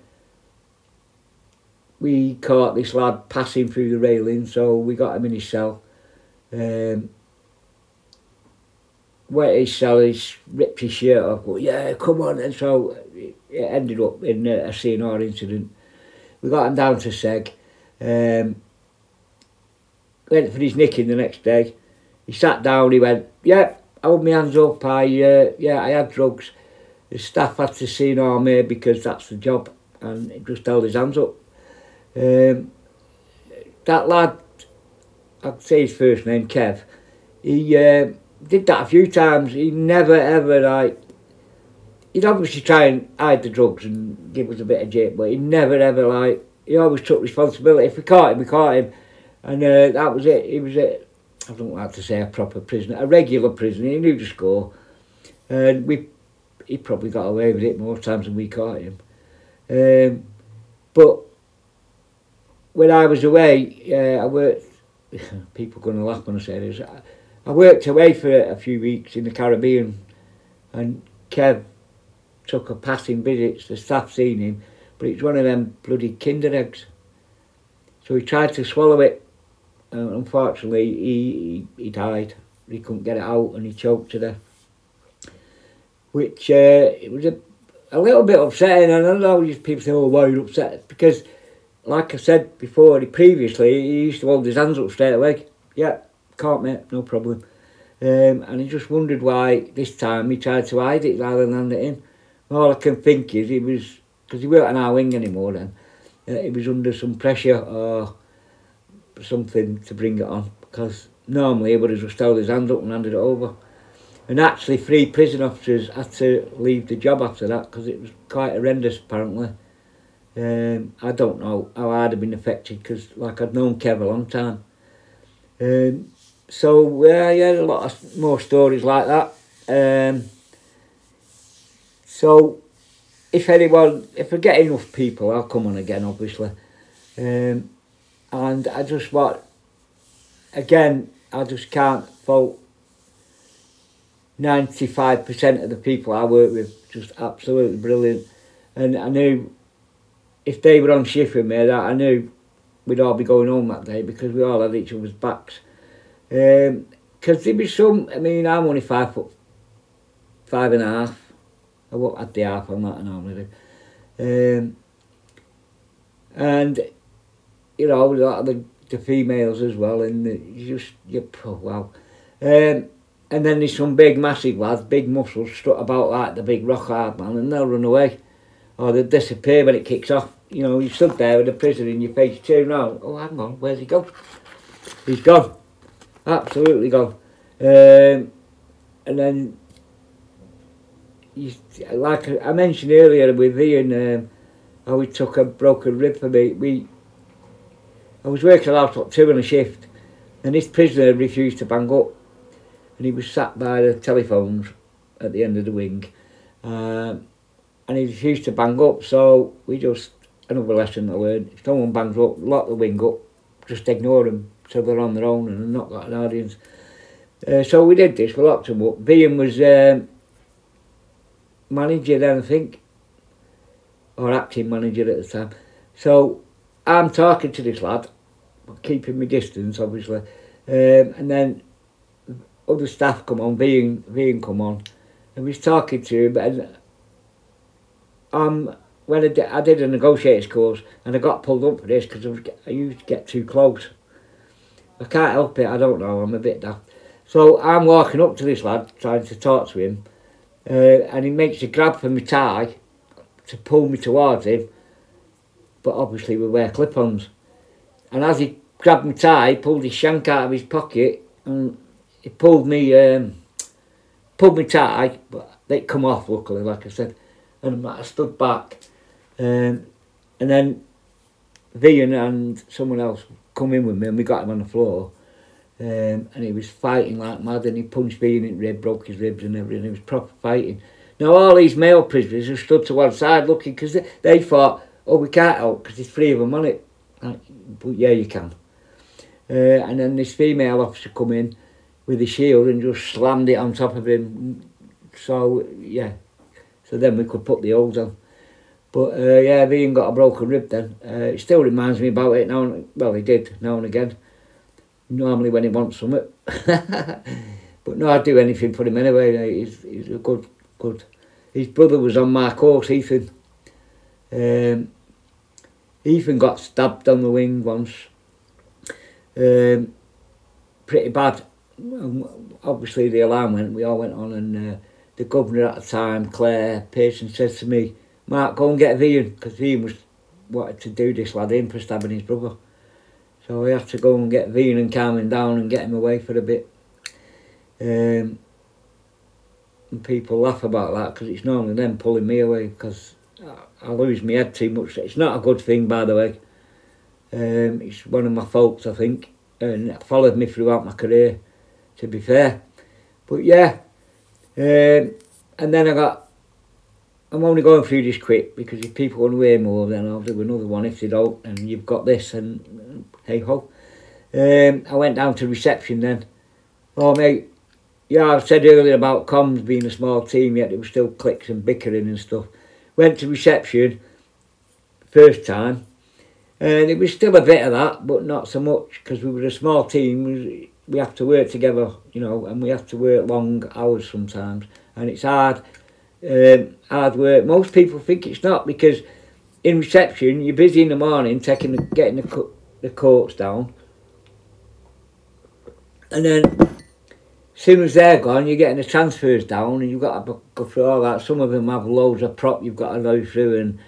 Speaker 1: we caught this lad passing through the railing, so we got him in his cell. Um, wet his cell, he's ripped his shirt off, but yeah, come on. And so it ended up in a, a C&R incident. We got him down to Seg. Um, went for his nicking the next day. He sat down, he went, yeah, I hold my hands up, I, uh, yeah, I had drugs. The staff had to C&R me because that's the job, and he just held his hands up. Um, that lad, I'd say his first name, Kev, he, uh, did that a few times. He never ever like. He'd obviously try and hide the drugs and give us a bit of jip, but he never ever like. He always took responsibility. If we caught him, we caught him, and uh, that was it. He was a, I don't like to say a proper prisoner, a regular prisoner. He knew the score, and we. He probably got away with it more times than we caught him. Um, but when I was away, uh, I worked. People are going to laugh when I say this. I worked away for a few weeks in the Caribbean and Kev took a passing visit, the staff seen him, but it's one of them bloody kinder eggs. So he tried to swallow it and unfortunately he, he, he died. He couldn't get it out and he choked to death. Which uh, it was a, a little bit upsetting and I know people say, oh why are you upset? Because like I said before, previously he used to hold his hands up straight away. Yeah, can't mate, no problem. Um, and he just wondered why this time he tried to hide it rather than hand it in. All I can think is he was, because he weren't on our wing anymore then, uh, he was under some pressure or something to bring it on. Because normally he would held his hand up and handed it over. And actually three prison officers had to leave the job after that because it was quite horrendous apparently. Um, I don't know how I'd have been affected because like I'd known Kev a long time. Um, so yeah, yeah, a lot of more stories like that. Um, so if anyone, if I get enough people, I'll come on again, obviously. Um, and I just want, again, I just can't fault 95% of the people I work with, just absolutely brilliant. And I knew if they were on shift with me, that I knew we'd all be going home that day because we all had each other's backs. Because um, there be some, I mean, I'm only five foot, five and a half. I won't add the half on that I normally do. Um, and, you know, the, the females as well, and you just, you, oh, wow. Um, and then there's some big, massive lads, big muscles, strut about like the big rock hard man, and they'll run away. Or they'll disappear when it kicks off. You know, you stood there with a prison in your face, turn around, oh, hang on, where's he gone? He's gone. Absolutely gone. Um, and then you, like I mentioned earlier with Ian, um, how he took a broken rib for me. We, I was working out at two on a shift, and this prisoner refused to bang up, and he was sat by the telephones at the end of the wing, um, and he refused to bang up. So we just another lesson I learned: if someone bangs up, lock the wing up, just ignore them so they're on their own and not got an audience. Uh, so we did this. We locked them up. Ian was. Um, manager then, I think, or acting manager at the time. So I'm talking to this lad, keeping my distance, obviously, um, and then other staff come on, being being come on, and we's talking to him, and um, when I did, I did a negotiators course, and I got pulled up for this because I, I used to get too close. I can't help it, I don't know, I'm a bit daft. So I'm walking up to this lad, trying to talk to him, uh, and he makes a grab for my tie to pull me towards him, but obviously we wear clip-ons. And as he grabbed my tie, pulled his shank out of his pocket and he pulled me, um, pulled my tie, but they come off luckily, like I said, and I stood back. Um, and then Vian and someone else come in with me and we got him on the floor. Um, and he was fighting like mad and he punched me in the rib, broke his ribs and everything. He was proper fighting. Now all these male prisoners have stood to one side looking because they, they thought, oh, we can't help because there's three of them on it. Like, but yeah, you can. Uh, and then this female officer come in with a shield and just slammed it on top of him. So, yeah. So then we could put the holes on. But uh, yeah, Ian got a broken rib then. Uh, it still reminds me about it now. And, well, he did now and again normally when he wants something. but no, I'd do anything for him anyway. He's, he's a good, good. His brother was on my course, Ethan. Um, Ethan got stabbed on the wing once. Um, pretty bad. Obviously, the alarm went. We all went on, and uh, the governor at the time, Claire Pearson, said to me, "Mark, go and get Ian, because Ian was wanted to do this lad in for stabbing his brother." So we had to go and get Veen and calming down and get him away for a bit. Um, and people laugh about that because it's normally them pulling me away because I, lose my head too much. It's not a good thing, by the way. Um, it's one of my faults, I think, and it followed me throughout my career, to be fair. But yeah, um, and then I got I'm only going through this quick because if people want to hear more, then I'll do another one if they don't. And you've got this, and hey ho. Um, I went down to reception then. Oh mate, yeah, I said earlier about comms being a small team, yet there was still clicks and bickering and stuff. Went to reception first time, and it was still a bit of that, but not so much because we were a small team. We have to work together, you know, and we have to work long hours sometimes, and it's hard um, hard work. Most people think it's not because in reception you're busy in the morning taking the, getting the the coats down, and then soon as they're gone, you're getting the transfers down, and you've got to go through all that. Some of them have loads of prop you've got to go through and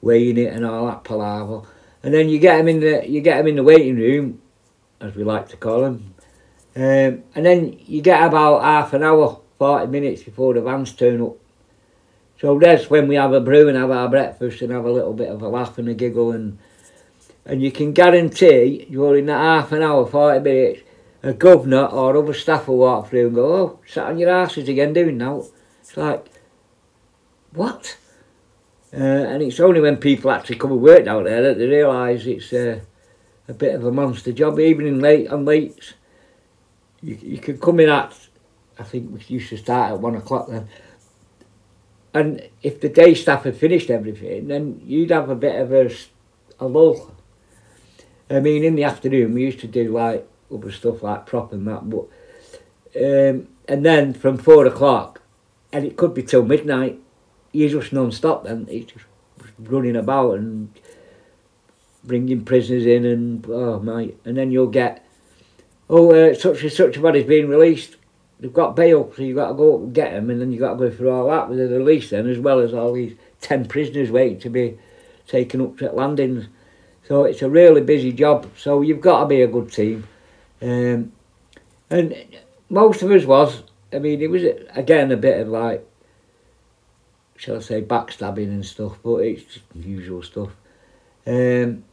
Speaker 1: weighing it and all that palaver. And then you get them in the you get them in the waiting room, as we like to call them, um, and then you get about half an hour, forty minutes before the vans turn up so that's when we have a brew and have our breakfast and have a little bit of a laugh and a giggle and and you can guarantee during that half an hour, 40 minutes, a governor or other staff will walk through and go, oh, sat on your asses again doing now. It's like, what? Uh, and it's only when people actually come and work down there that they realise it's uh, a bit of a monster job. Even in late on late, you, you can come in at, I think we used to start at one o'clock then. And if the day staff had finished everything, then you'd have a bit of a, a lull. I mean, in the afternoon, we used to do like other stuff like prop and that, but um, and then from four o'clock, and it could be till midnight. You're just non-stop then. It's just running about and bringing prisoners in and oh my, and then you'll get oh uh, such and such a body's being released. They've got bail, so you've got to go and get them, and then you've got to go through all that with the release then, as well as all these ten prisoners waiting to be taken up to landings. So it's a really busy job. So you've got to be a good team. Um, and most of us was, I mean, it was again a bit of like, shall I say, backstabbing and stuff, but it's just usual stuff. Um,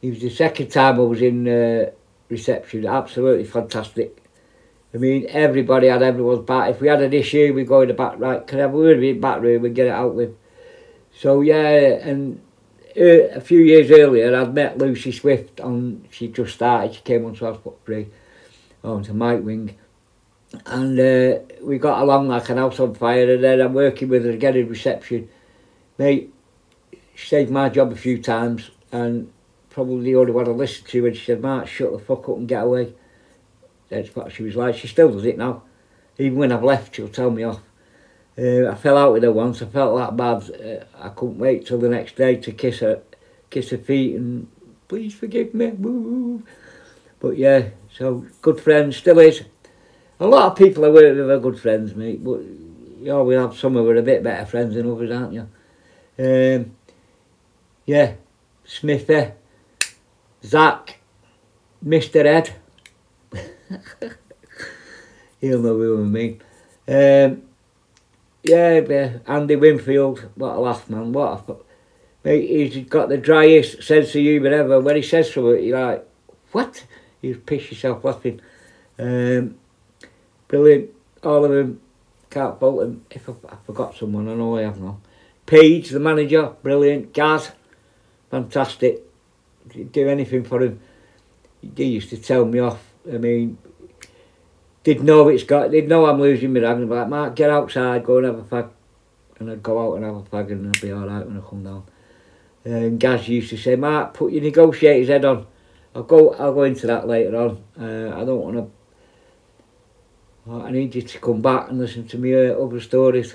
Speaker 1: it was the second time I was in uh, reception, absolutely fantastic. I mean, everybody had everyone's back. If we had an issue, we go in the back, right, can I have a word back room and get it out with. So, yeah, and uh, a few years earlier, I'd met Lucy Swift on, she just started, she came on Transport 3, onto Mike Wing. And uh, we got along like an house on fire, and then I'm working with her in reception. Mate, she saved my job a few times, and probably the only one I listened to when she said, Mark, shut the fuck up and get away. That's what she was like. She still does it now. Even when I've left, she'll tell me off. Uh, I fell out with her once. I felt that bad. Uh, I couldn't wait till the next day to kiss her, kiss her feet, and please forgive me. Woo. But yeah, so good friends still is. A lot of people I work with are good friends, mate. But you always have some who are a bit better friends than others, aren't you? Um, yeah, Smithy, Zach, Mr. Ed. He'll know who I mean. Um, Yeah, yeah, Andy Winfield, what a laugh, man, what a... Mate, he's got the driest sense of humour ever. When he says something, you're like, what? You piss yourself laughing. Um, brilliant, all of them. Can't fault them. If I, I forgot someone, I know I have now. Page, the manager, brilliant. Gaz, fantastic. Do anything for him. He used to tell me off. I mean, did know it's got, they'd know I'm losing my rag and be like, Mark, get outside, go and have a fag. And I'd go out and have a fag and I'd be alright when I come down. And Gaz used to say, Mark, put your negotiator's head on. I'll go, I'll go into that later on. Uh, I don't want to, I need you to come back and listen to me uh, other stories.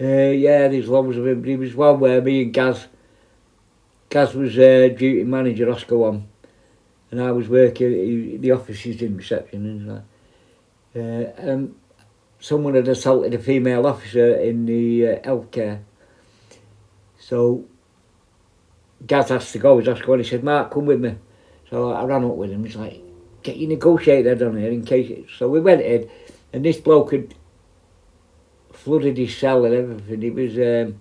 Speaker 1: Uh, yeah, there's loads of him. There was one where me and Gaz, Gaz was uh, duty manager, Oscar one, and I was working, he, the office is in reception, and like, uh, someone had assaulted a female officer in the uh, healthcare. So Gaz asked to go, he's asked to go, and he said, Mark, come with me. So I ran up with him, he's like, get your negotiator down here in case... It... So we went in, and this bloke had flooded his cell and everything. He was um,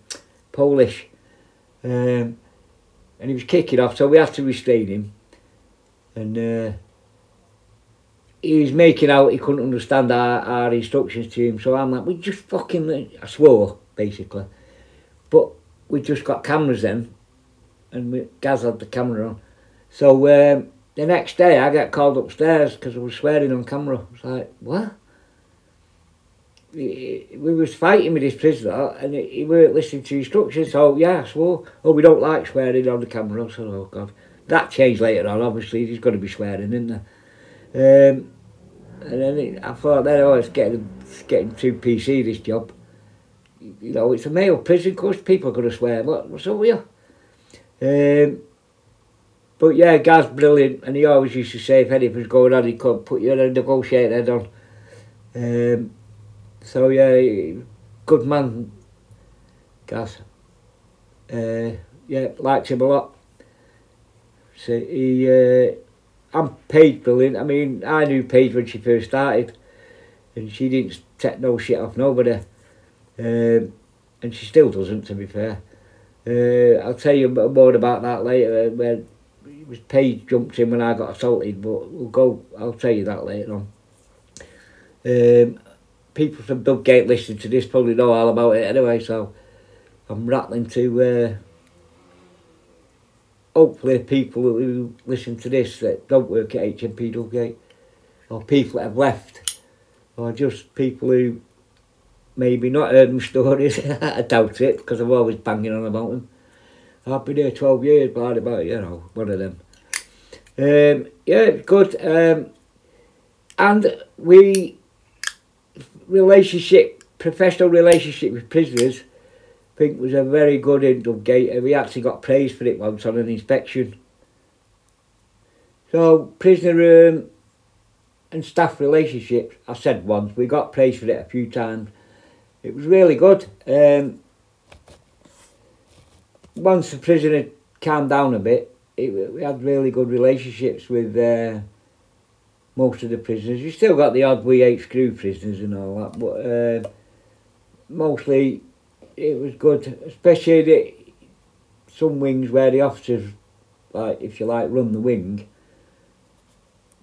Speaker 1: Polish. Um, and he was kicking off, so we had to restrain him. And... Uh, he was making out he couldn't understand our, our instructions to him. So I'm like, we just fucking, I swore, basically. But we just got cameras then, and we, Gaz had the camera on. So um, the next day I got called upstairs because I was swearing on camera. I was like, what? We, we was fighting with this prisoner and he, weren't listening to instructions. So yeah, I swore, oh, we don't like swearing on the camera. So, oh God. That changed later on, obviously. He's got to be swearing, isn't there? Um, and then I thought then, oh, it's getting, getting too PC, this job. You know, it's a male prison, of course people are going to swear. What, what's up with you? Um, but yeah, Gaz brilliant, and he always used to say if anything's going on, he could put you in a negotiator head on. Um, so yeah, good man, Gaz. Uh, yeah, liked him a lot. So he, uh, I'm Paige brilliant. I mean, I knew Paige when she first started, and she didn't take no shit off nobody, um, and she still doesn't, to be fair. Uh, I'll tell you more about that later. Uh, when it was Paige jumped in when I got assaulted, but we'll go. I'll tell you that later on. Um, people from Dovegate listening to this probably know all about it anyway, so I'm rattling to. Uh, hopefully, people who listen to this that don't work at HMP Dovegate, or people that have left, or just people who maybe not heard my stories. I doubt it because I'm always banging on about them. I've been here 12 years, but about, you know, one of them. Um, yeah, good. Um, and we, relationship, professional relationship with prisoners, I think was a very good in Dovegate. We actually got praised for it once on an inspection. So, prisoner um, and staff relationships, I said once, we got praised for it a few times. It was really good. Um, once the prisoner calmed down a bit, it, we had really good relationships with uh, most of the prisoners. You still got the odd WE8 screw prisoners and all that, but uh, mostly it was good, especially the, some wings where the officers, like if you like, run the wing.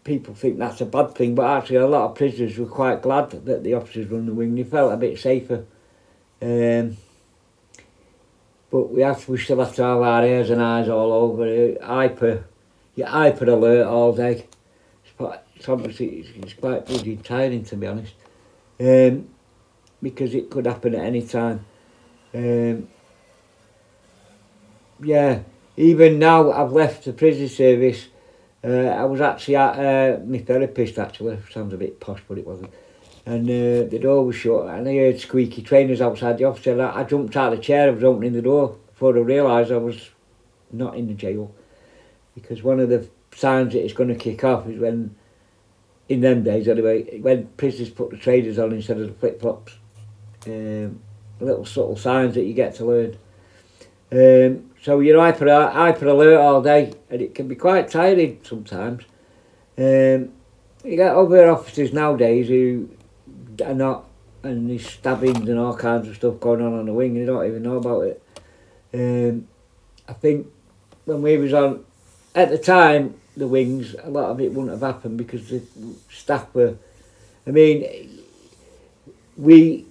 Speaker 1: People think that's a bad thing, but actually a lot of prisoners were quite glad that the officers run the wing. They felt a bit safer. Um, but we have we still have to have our ears and eyes all over it. Hyper, you're hyper alert all day. It's, quite, it's obviously it's, it's quite bloody tiring to be honest, um, because it could happen at any time. Um, yeah, even now I've left the prison service. Uh, I was actually at uh, my therapist actually. Sounds a bit posh, but it wasn't and uh, the door was shut and I heard squeaky trainers outside the office I, I jumped out of the chair, I was opening the door before I realised I was not in the jail because one of the signs that it's going to kick off is when in them days anyway when prisoners put the traders on instead of the flip-flops um, little subtle signs that you get to learn um, so you're hyper, hyper alert all day and it can be quite tiring sometimes um, you get other officers nowadays who are not, and there's stabbings and all kinds of stuff going on on the wing, and you don't even know about it. Um, I think when we was on, at the time, the wings, a lot of it wouldn't have happened because the staff were, I mean, we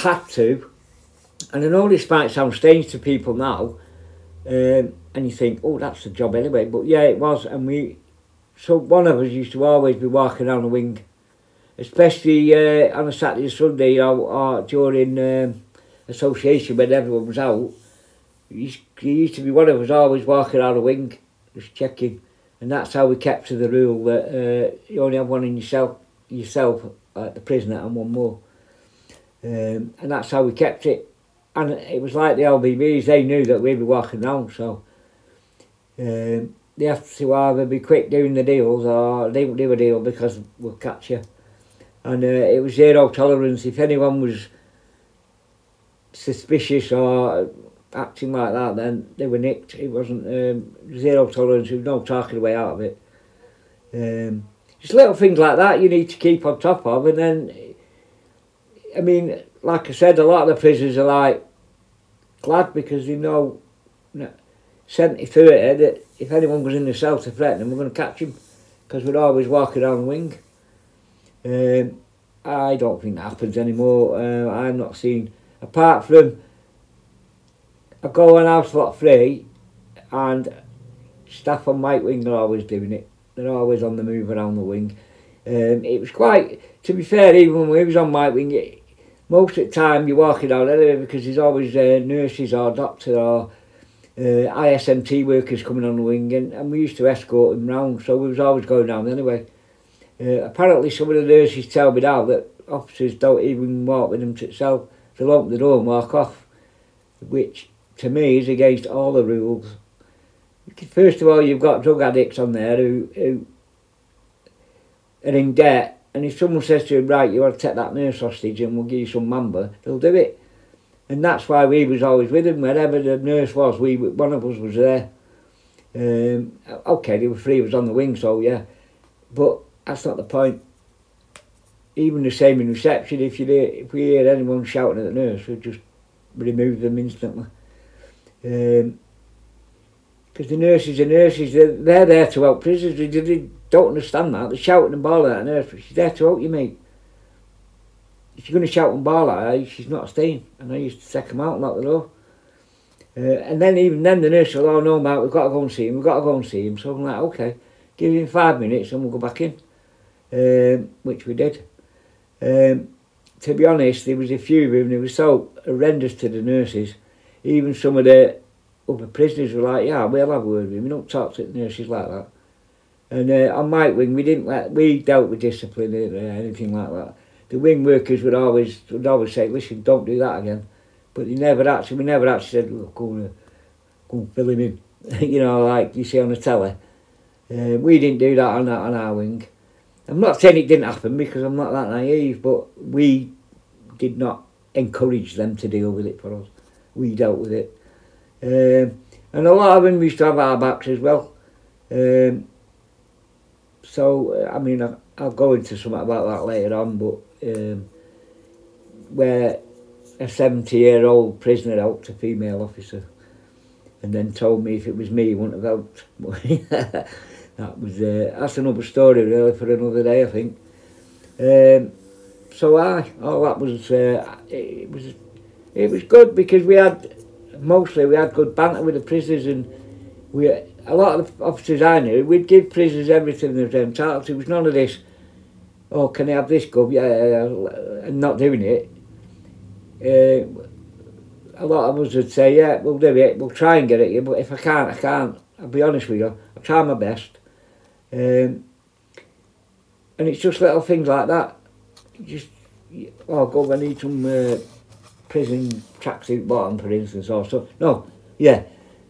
Speaker 1: had to, and I know this might sound strange to people now, um, and you think, oh, that's the job anyway, but yeah, it was, and we, so one of us used to always be walking on the wing especially uh, on a Saturday Sunday or, or during um, association when everyone was out. He used to be one of us always walking on the wing, just checking, and that's how we kept to the rule that uh, you only have one in yourself, yourself like the prisoner, and one more. Um, and that's how we kept it. And it was like the LBBs; they knew that we'd be walking around, so um, they have to either be quick doing the deals or they won't do a deal because we'll catch you and uh, it was zero tolerance. If anyone was suspicious or acting like that, then they were nicked. It wasn't um, zero tolerance. There was no talking way out of it. Um, just little things like that you need to keep on top of, and then, I mean, like I said, a lot of the prisoners are like glad because they know, you know 70 30 that if anyone was in the cell to threaten them, we're going to catch him because we're always walking the wing. Um, I don't think that happens anymore. Uh, I'm not seeing, apart from I go on house lot free and staff on White Wing are always doing it. They're always on the move around the wing. Um, it was quite, to be fair, even when we was on White Wing, it, most of the time you're walking down anyway because there's always uh, nurses or doctor or uh, ISMT workers coming on the wing and, and we used to escort them round so we was always going down anyway. Uh, apparently some of the nurses tell me now that officers don't even walk with them to itself. They'll open the door and walk off, which to me is against all the rules. First of all, you've got drug addicts on there who, who are in debt, and if someone says to them, right, you want to take that nurse hostage and we'll give you some mamba, they'll do it. And that's why we was always with him. Wherever the nurse was, we one of us was there. Um, okay, there were three of us on the wing, so yeah. But that's not the point. Even the same in reception, if you hear, if we hear anyone shouting at the nurse, we just remove them instantly. Um, Because the nurses are nurses, they're, they're there to help prisoners. They, they don't understand that. They're shouting and bawling at nurse, she's there to help you, mate. If you're going to shout and bawl at her, she's not staying. And I used to take them out and lock the door. Uh, and then even then the nurse will, oh no mate, we've got to go and see him, we've got to go and see him. So I'm like, okay, give him five minutes and we'll go back in. Um, which we did. Um, to be honest, there was a few of them, they were so horrendous to the nurses. Even some of the other prisoners were like, yeah, we'll have a word with him, we don't talk to the nurses like that. And uh, on my wing, we didn't let, we dealt with discipline or anything like that. The wing workers would always would always say, listen, don't do that again. But they never actually, we never actually said, look, go and, go and fill him in. you know, like you see on the telly. Uh, we didn't do that on, on our wing. I'm not saying it didn't happen because I'm not that naive, but we did not encourage them to deal with it for us. We dealt with it. Um, and a lot of them used to have our backs as well. Um, so, I mean, I, I'll go into something about that later on, but um, where a 70 year old prisoner helped a female officer and then told me if it was me, he wouldn't have helped. that was, uh, that's another story really for another day, I think. Um, so I, all that was, uh, it was, it was good because we had, mostly we had good banter with the prisoners and we, a lot of the officers I knew, we'd give prisoners everything they were entitled to. It was none of this, oh, can I have this gov? Yeah, and not doing it. Uh, a lot of us would say, yeah, we'll do it, we'll try and get it, but if I can't, I can't. I'll be honest with you, I'll try my best. Um, and it's just little things like that. Just, oh, go, I need some uh, prison tracksuit bottom, for instance, or so. No, yeah.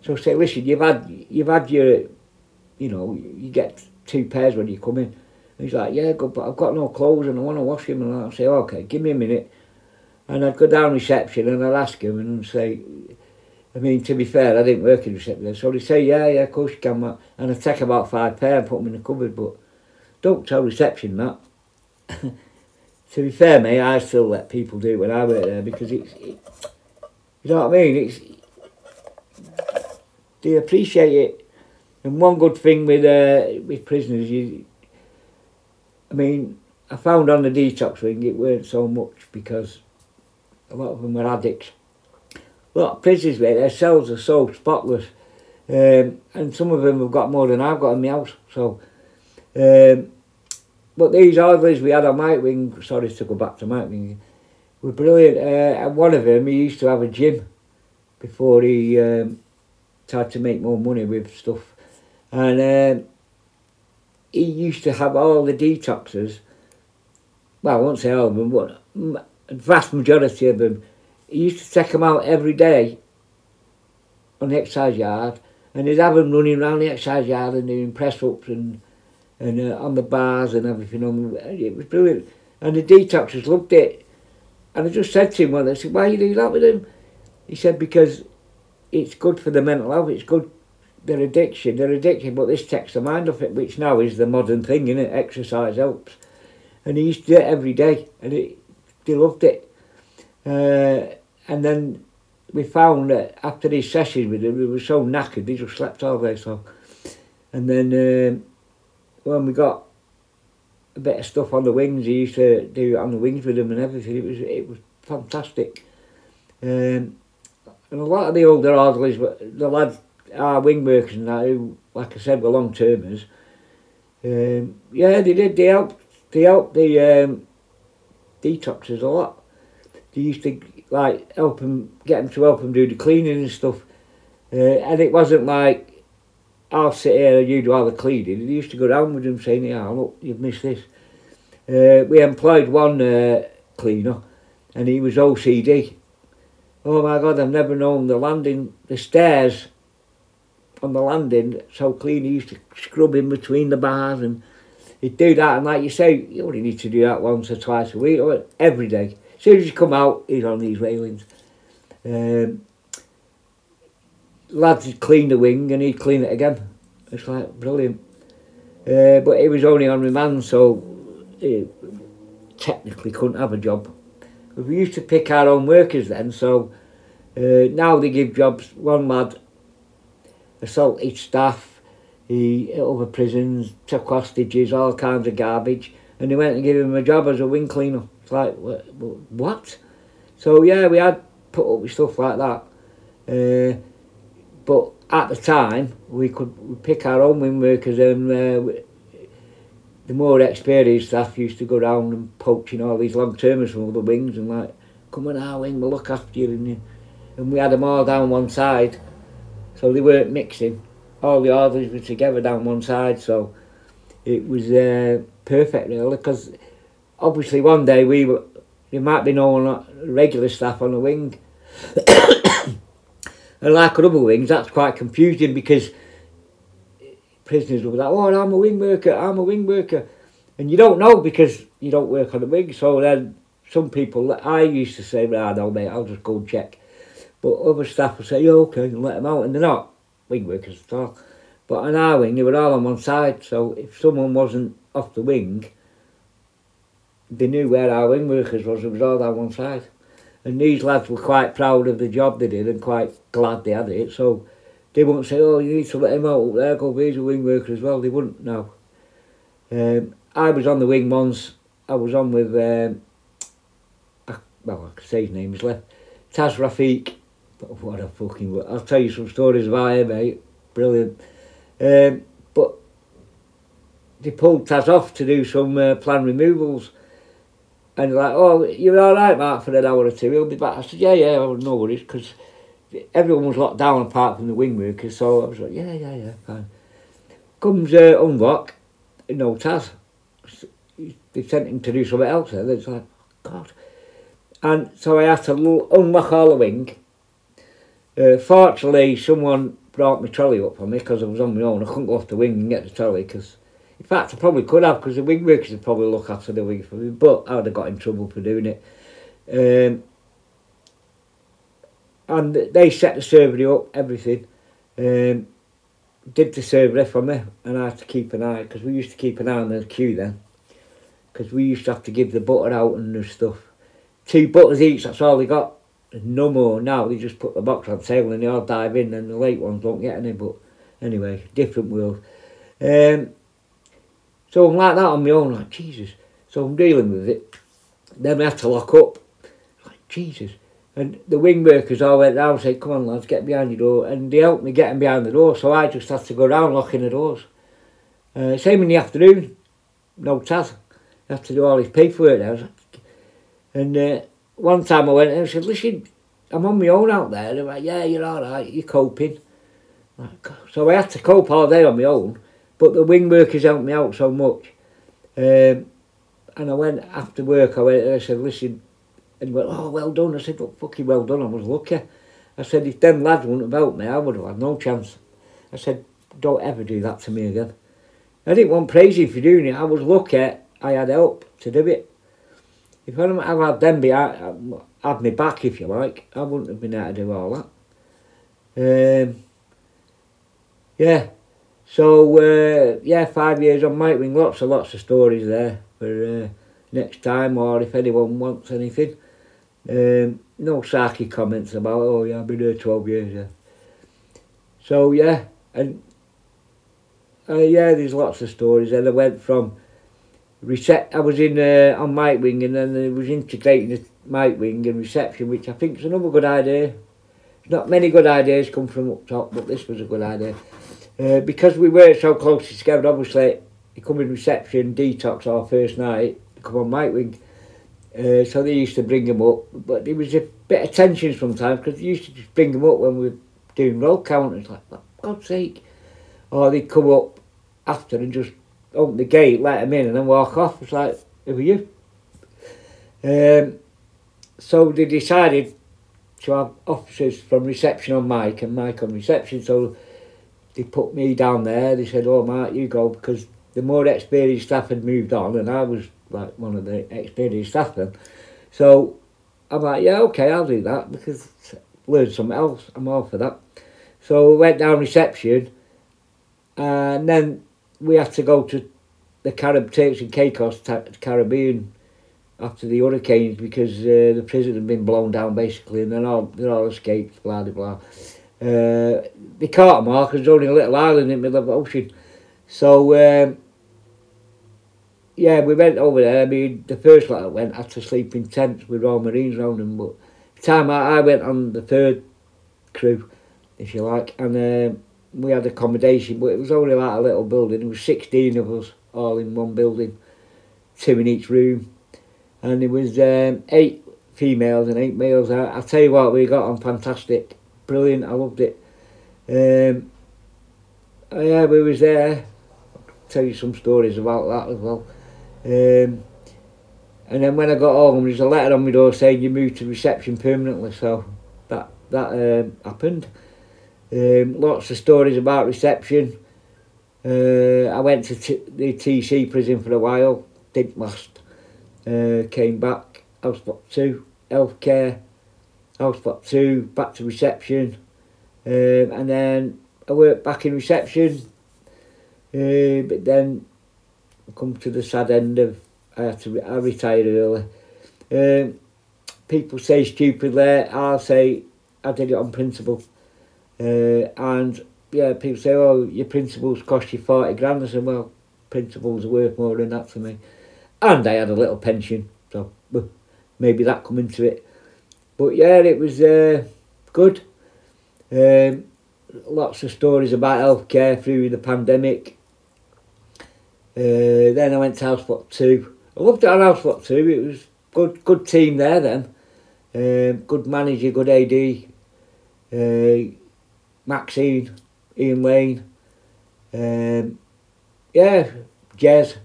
Speaker 1: So say, listen, you've had, you've had your, you know, you get two pairs when you come in. And he's like, yeah, good, but I've got no clothes and I want to wash them. And I'll say, okay, give me a minute. And I'd go down reception and I'd ask him and say, I mean, to be fair, I didn't work in reception. So he'd say, yeah, yeah, of course you can. And I'd take about five pair and put them in the cupboard. But don't tell reception that. to be fair, mate, I still let people do it when I work there because it's, it, you know what I mean? It's, they appreciate it. And one good thing with uh, with prisoners, you, I mean, I found on the detox wing it weren't so much because a lot of them were addicts. A lot of prisoners, mate, their cells are so spotless. Um, and some of them have got more than I've got in my house. So, um, but these orderlies we had on my wing, sorry to go back to my wing, were brilliant. Uh, and one of them, he used to have a gym before he um, tried to make more money with stuff. And um, he used to have all the detoxes. Well, I won't say all of them, but vast majority of them, he used to take them out every day on the exercise yard and he'd have them running around the exercise yard and doing press ups and and uh, on the bars and everything. On it was brilliant. And the detoxers loved it. And I just said to him one, I said, why you doing that with him? He said, because it's good for the mental health, it's good their addiction, their addiction, but this takes the mind off it, which now is the modern thing, innit? Exercise helps. And he used to do it every day, and it, they loved it. Uh, and then we found that after these sessions with them, we were so knackered, they just slept all day. So, and then um, when we got a bit of stuff on the wings, he used to do it on the wings with them and everything. It was it was fantastic. Um, and a lot of the older orderlies, the lads, our wing workers now, who, like I said, were long termers. Um, yeah, they did. They helped. They helped the um, detoxes a lot. They used to like help them, get them to help them do the cleaning and stuff. Uh, and it wasn't like I'll sit here and you do all the cleaning. They used to go around with them saying, "Yeah, look, you've missed this." Uh, we employed one uh, cleaner, and he was OCD. Oh my God, I've never known the landing, the stairs on the landing so clean. He used to scrub in between the bars and he'd do that. And like you say, you only need to do that once or twice a week or every day. As soon as you come out, he's on these railings. Um, lads would clean the wing and he'd clean it again. It's like brilliant. Uh, but he was only on remand, so he technically couldn't have a job. We used to pick our own workers then, so uh, now they give jobs. One lad, assaulted staff, he hit other prisons, took hostages, all kinds of garbage, and they went and gave him a job as a wing cleaner. It's like, what? So yeah, we had put up with stuff like that. Uh, but at the time, we could pick our own wing workers and uh, the more experienced staff used to go around and poaching all these long termers from other wings and like, come on our wing, we'll look after you. And, and we had them all down one side, so they weren't mixing. All the orders were together down one side, so it was uh, perfect really. Because obviously one day we were, there might be no one, regular staff on the wing. and like other wings, that's quite confusing because prisoners will be like, oh, I'm a wing worker, I'm a wing worker. And you don't know because you don't work on the wing. So then some people, I used to say, well, I know, mate, I'll just go and check. But other staff will say, yeah, okay, and let them out. And they're not wing workers at all. But on our wing, they were all on one side. So if someone wasn't off the wing, they knew where our wing workers was. It was all on one side. And these lads were quite proud of the job they did and quite glad they had it. So they wouldn't say, oh, you need to let him out up there, go he's a wing worker as well. They wouldn't, no. Um, I was on the wing once. I was on with, um, well, I could say his name, he's left. Taz Rafiq. But what a fucking, I'll tell you some stories about him, mate. Brilliant. Um, but they pulled Taz off to do some uh, plan removals. And like, oh, you're all right, Mark, for an hour or two. He'll be back. I said, yeah, yeah, no worries, because everyone was locked down apart from the wing workers, so I was like, yeah, yeah, yeah, fine. Comes uh, unlock, no Taz. They sent him to do something else then. It's like, God. And so I had to unlock all the wing. Uh, fortunately, someone brought my trolley up for me because I was on my own. I couldn't go off the wing and get the trolley because, in fact, I probably could have because the wing workers would probably look after the wing for me, but I would have got in trouble for doing it. Um, and they set the surgery up, everything. Um, did the surgery for me, and I had to keep an eye because we used to keep an eye on the queue then, because we used to have to give the butter out and the stuff. Two butters each, that's all they got. No more now. They just put the box on the table and they all dive in, and the late ones don't get any. But anyway, different world. Um, so I'm like that on my own, like Jesus. So I'm dealing with it. Then we had to lock up. Like Jesus. And the wing workers all went round and said, come on lads, get behind your door. And they helped me getting behind the door, so I just had to go round locking the doors. Uh, same in the afternoon, no Taz. Have to do all his paperwork there. And uh, one time I went and I said, listen, I'm on my own out there. They're like, yeah, you're all right, you're coping. So I had to cope all day on my own, but the wing workers helped me out so much. Um, and I went after work, I went and I said, listen, and went, oh, well done. I said, well, fucking well done, I was lucky. I said, if them lads wouldn't have helped me, I would have had no chance. I said, don't ever do that to me again. I didn't want praising for doing it. I was lucky I had help to do it. If I hadn't had them behind, had me back, if you like, I wouldn't have been able to do all that. Um, yeah. So, uh, yeah, five years on Mike Wing, lots and lots of stories there for uh, next time or if anyone wants anything. Um, no sarky comments about, oh yeah, I've been here 12 years, yeah. So yeah, and uh, yeah, there's lots of stories. And I went from reset. I was in uh, on Mike Wing, and then I was integrating the Mike Wing and reception, which I think is another good idea. Not many good ideas come from up top, but this was a good idea. Uh, because we were so closely together, obviously, you come in reception, detox our first night, come on Mike Wing. Uh, so they used to bring him up, but there was a bit of tension sometimes because they used to just bring him up when we were doing roll counters, like, for God's sake. Or they'd come up after and just open the gate, let him in, and then walk off. It's like, who are you? Um, so they decided to have officers from reception on Mike and Mike on reception. So they put me down there. They said, "Oh, Mark, you go," because the more experienced staff had moved on, and I was like one of the experienced staff then. So I'm like, yeah, okay, I'll do that because learn something else. I'm all for that. So we went down reception, and then we had to go to the Carib Turks and Caicos Caribbean after the hurricanes because uh, the prison had been blown down basically, and then all they all escaped. Blah blah blah. Uh, they caught them all because only a little island in the middle of the ocean. So, um, yeah, we went over there. I mean, the first lot went had to sleep in tents with Royal Marines around them. But the time I, I went on the third crew, if you like, and um, we had accommodation, but it was only like a little building. There was 16 of us all in one building, two in each room. And there was um, eight females and eight males. I, I'll tell you what, we got on fantastic. Brilliant, I loved it. Um, oh yeah, we was there. I'll tell you some stories about that as well. Um, and then when I got home, there's a letter on my door saying you moved to reception permanently. So that that um, happened. Um, lots of stories about reception. Uh, I went to t- the TC prison for a while. Didn't last. Uh, came back. House Block two, healthcare. House Block two, back to reception, um, and then I worked back in reception. Uh, but then I come to the sad end of I had to I retired early. Um, people say stupidly, I'll say I did it on principle. Uh, and yeah, people say, oh, your principles cost you 40 grand. I said, well, principles are worth more than that to me. And I had a little pension, so maybe that come into it. But yeah, it was uh, good. Um, lots of stories about healthcare through the pandemic. Uh, then I went to House Block 2. I loved on House Block 2. It was good good team there then. Um, good manager, good AD. Uh, Maxine, Ian Wayne, Um, yeah, Jez.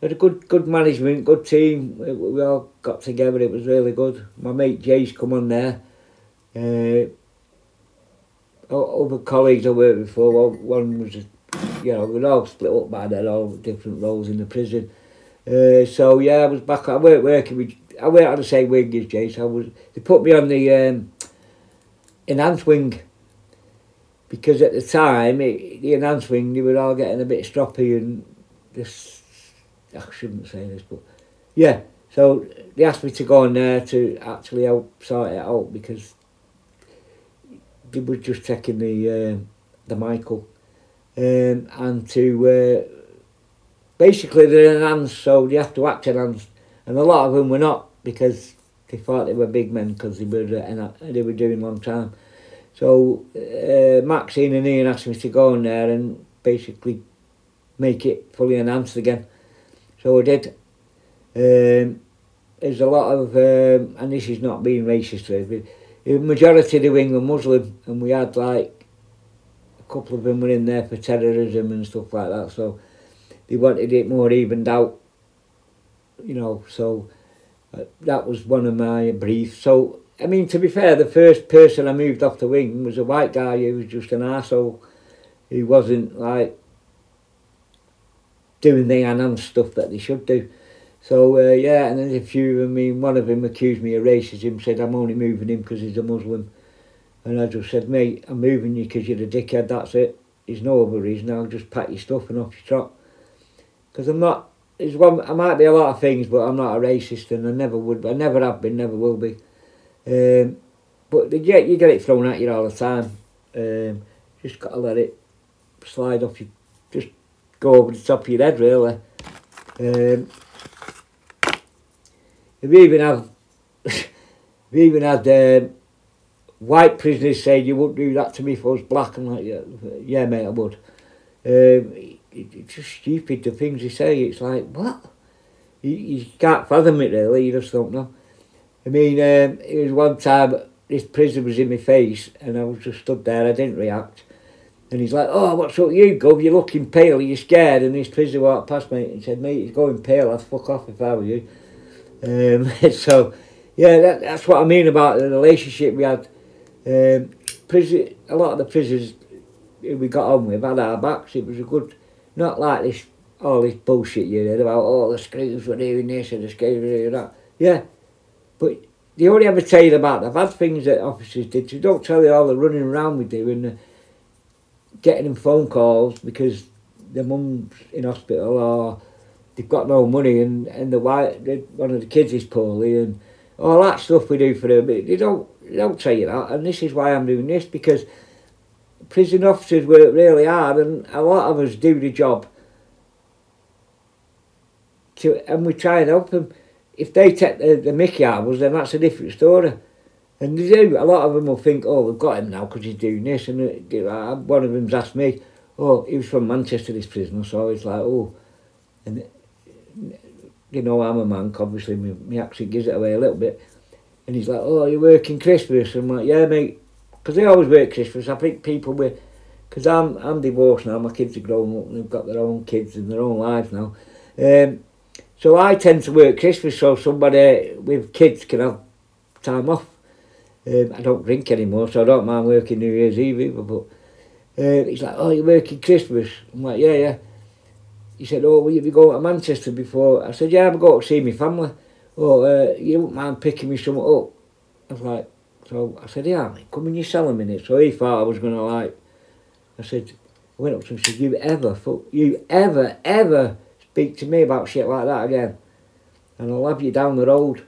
Speaker 1: Had a good good management, good team. We, all got together. It was really good. My mate Jay's come on there. Uh, other colleagues I worked before, one was, you know, we all split up by then, all different roles in the prison. Uh, so yeah, I was back. I worked working with. I worked on the same wing as Jay. So I was. They put me on the um, enhanced wing because at the time, it, the wing, they were all getting a bit stroppy and this, I shouldn't say this, but yeah, so they asked me to go on there to actually help sort it out because they were just taking the uh, the Michael um, and to uh, basically they're enhanced, so they have to act enhanced, and a lot of them were not because they thought they were big men because they were uh, they were doing long time. So uh, Maxine and Ian asked me to go in there and basically make it fully enhanced again. So I did. Um, there's a lot of, um, and this is not being racist, but the majority of the wing were Muslim, and we had like a couple of them were in there for terrorism and stuff like that. So they wanted it more evened out, you know. So uh, that was one of my briefs. So I mean, to be fair, the first person I moved off the wing was a white guy who was just an asshole. He wasn't like doing the enhanced stuff that they should do. So uh, yeah, and there's a few. I mean, one of them accused me of racism. Said I'm only moving him because he's a Muslim, and I just said, mate, I'm moving you because you're a dickhead. That's it. There's no other reason. I'll just pack your stuff and off you trot. Because I'm not. There's one. I might be a lot of things, but I'm not a racist, and I never would. I never have been. Never will be. Um, but yeah, you get it thrown at you all the time. Um, just got to let it slide off you. Just go over the top of your head, really. Um, we even have, we even had um, white prisoners saying you wouldn't do that to me if I was black. and like, yeah, yeah mate, I would. Um, it, it's just stupid the things they say. It's like what? You, you can't fathom it really. You just don't know. I mean, um, it was one time this prison was in my face and I was just stood there, I didn't react. And he's like, oh, what's up you, Gov? You're looking pale, you're scared? And this prisoner walked past me and said, mate, he's going pale, I'd fuck off if I were you. Um, so, yeah, that, that's what I mean about the relationship we had. Um, prison, a lot of the prisoners we got on with had our backs. It was a good, not like this, all this bullshit you heard about, oh, the screws were doing this and the screws were doing that. Yeah, but they only ever tell you about the bad things that officers did. They don't tell you all the running around we do and uh, getting them phone calls because their mum's in hospital or they've got no money and, and the wife, one of the kids is poorly and all that stuff we do for them. They don't, they don't tell you that. And this is why I'm doing this because prison officers work really hard, and a lot of us do the job. To, and we try and help them. If they take the, the Mickey out of us, then that's a different story. And they do. A lot of them will think, oh, we've got him now because he's doing this. And uh, one of them's asked me, oh, he was from Manchester, this prisoner. So it's like, oh, and you know, I'm a Manc, obviously, my, my accent gives it away a little bit. And he's like, oh, you're working Christmas? I'm like, yeah, mate. Because they always work Christmas. I think people with, because I'm, I'm divorced now, my kids are grown up and they've got their own kids and their own lives now. Um, so I tend to work Christmas so somebody with kids can have time off. Um, I don't drink anymore, so I don't mind working New Year's Eve either. But uh, he's like, oh, you're working Christmas? I'm like, yeah, yeah. He said, oh, will you be going to Manchester before? I said, yeah, I'm going to see my family. Oh, uh, you wouldn't mind picking me something up? I was like, so I said, yeah, mate, come and you sell a minute. So he thought I was going to like, I said, I went up to him and said, you ever, you ever, ever speak to me about shit like that again, and I'll have you down the road.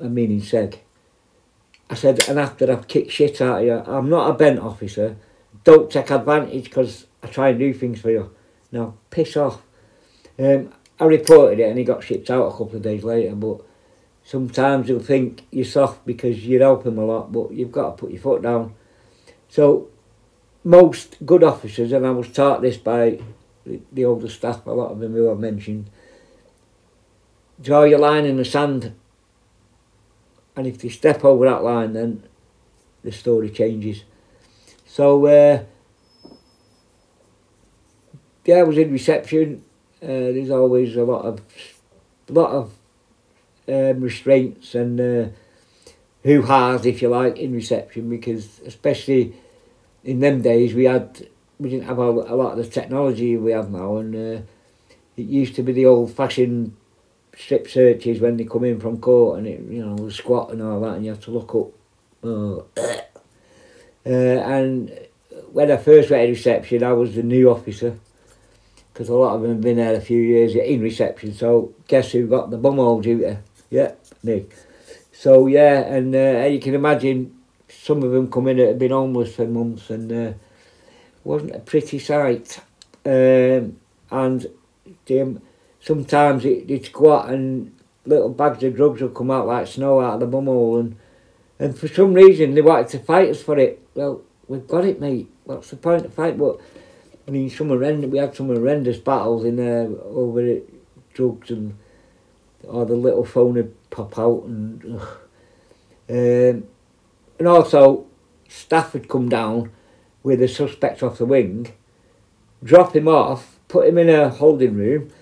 Speaker 1: I mean, he said, I said, and after I've kicked shit out of you, I'm not a bent officer. Don't take advantage because I try and do things for you. Now, piss off. Um, I reported it and he got shipped out a couple of days later, but sometimes you'll think you're soft because you help him a lot, but you've got to put your foot down. So, most good officers, and I was taught this by the the older staff, a lot of them who I've mentioned, draw your line in the sand. And if they step over that line then the story changes. So uh, yeah I was in reception. Uh, there's always a lot of a lot of um, restraints and uh, who has if you like in reception because especially in them days we had we didn't have a, a lot of the technology we have now and uh, it used to be the old fashioned strip searches when they come in from court and it, you know, squat and all that, and you have to look up. Uh, uh, and when I first went to reception, I was the new officer because a lot of them have been there a few years in reception. So guess who got the bumhole duty? Yeah, me. So yeah, and uh, you can imagine some of them come in that have been homeless for months and uh, wasn't a pretty sight. Um, and sometimes it, it's got and little bags of drugs will come out like snow out of the bumhole and and for some reason they wanted to fight us for it. Well, we've got it, mate. What's the point of fight? But I mean, some horrendous. We had some horrendous battles in there over it, drugs and or the little phone would pop out and um, and also staff would come down with a suspect off the wing, drop him off, put him in a holding room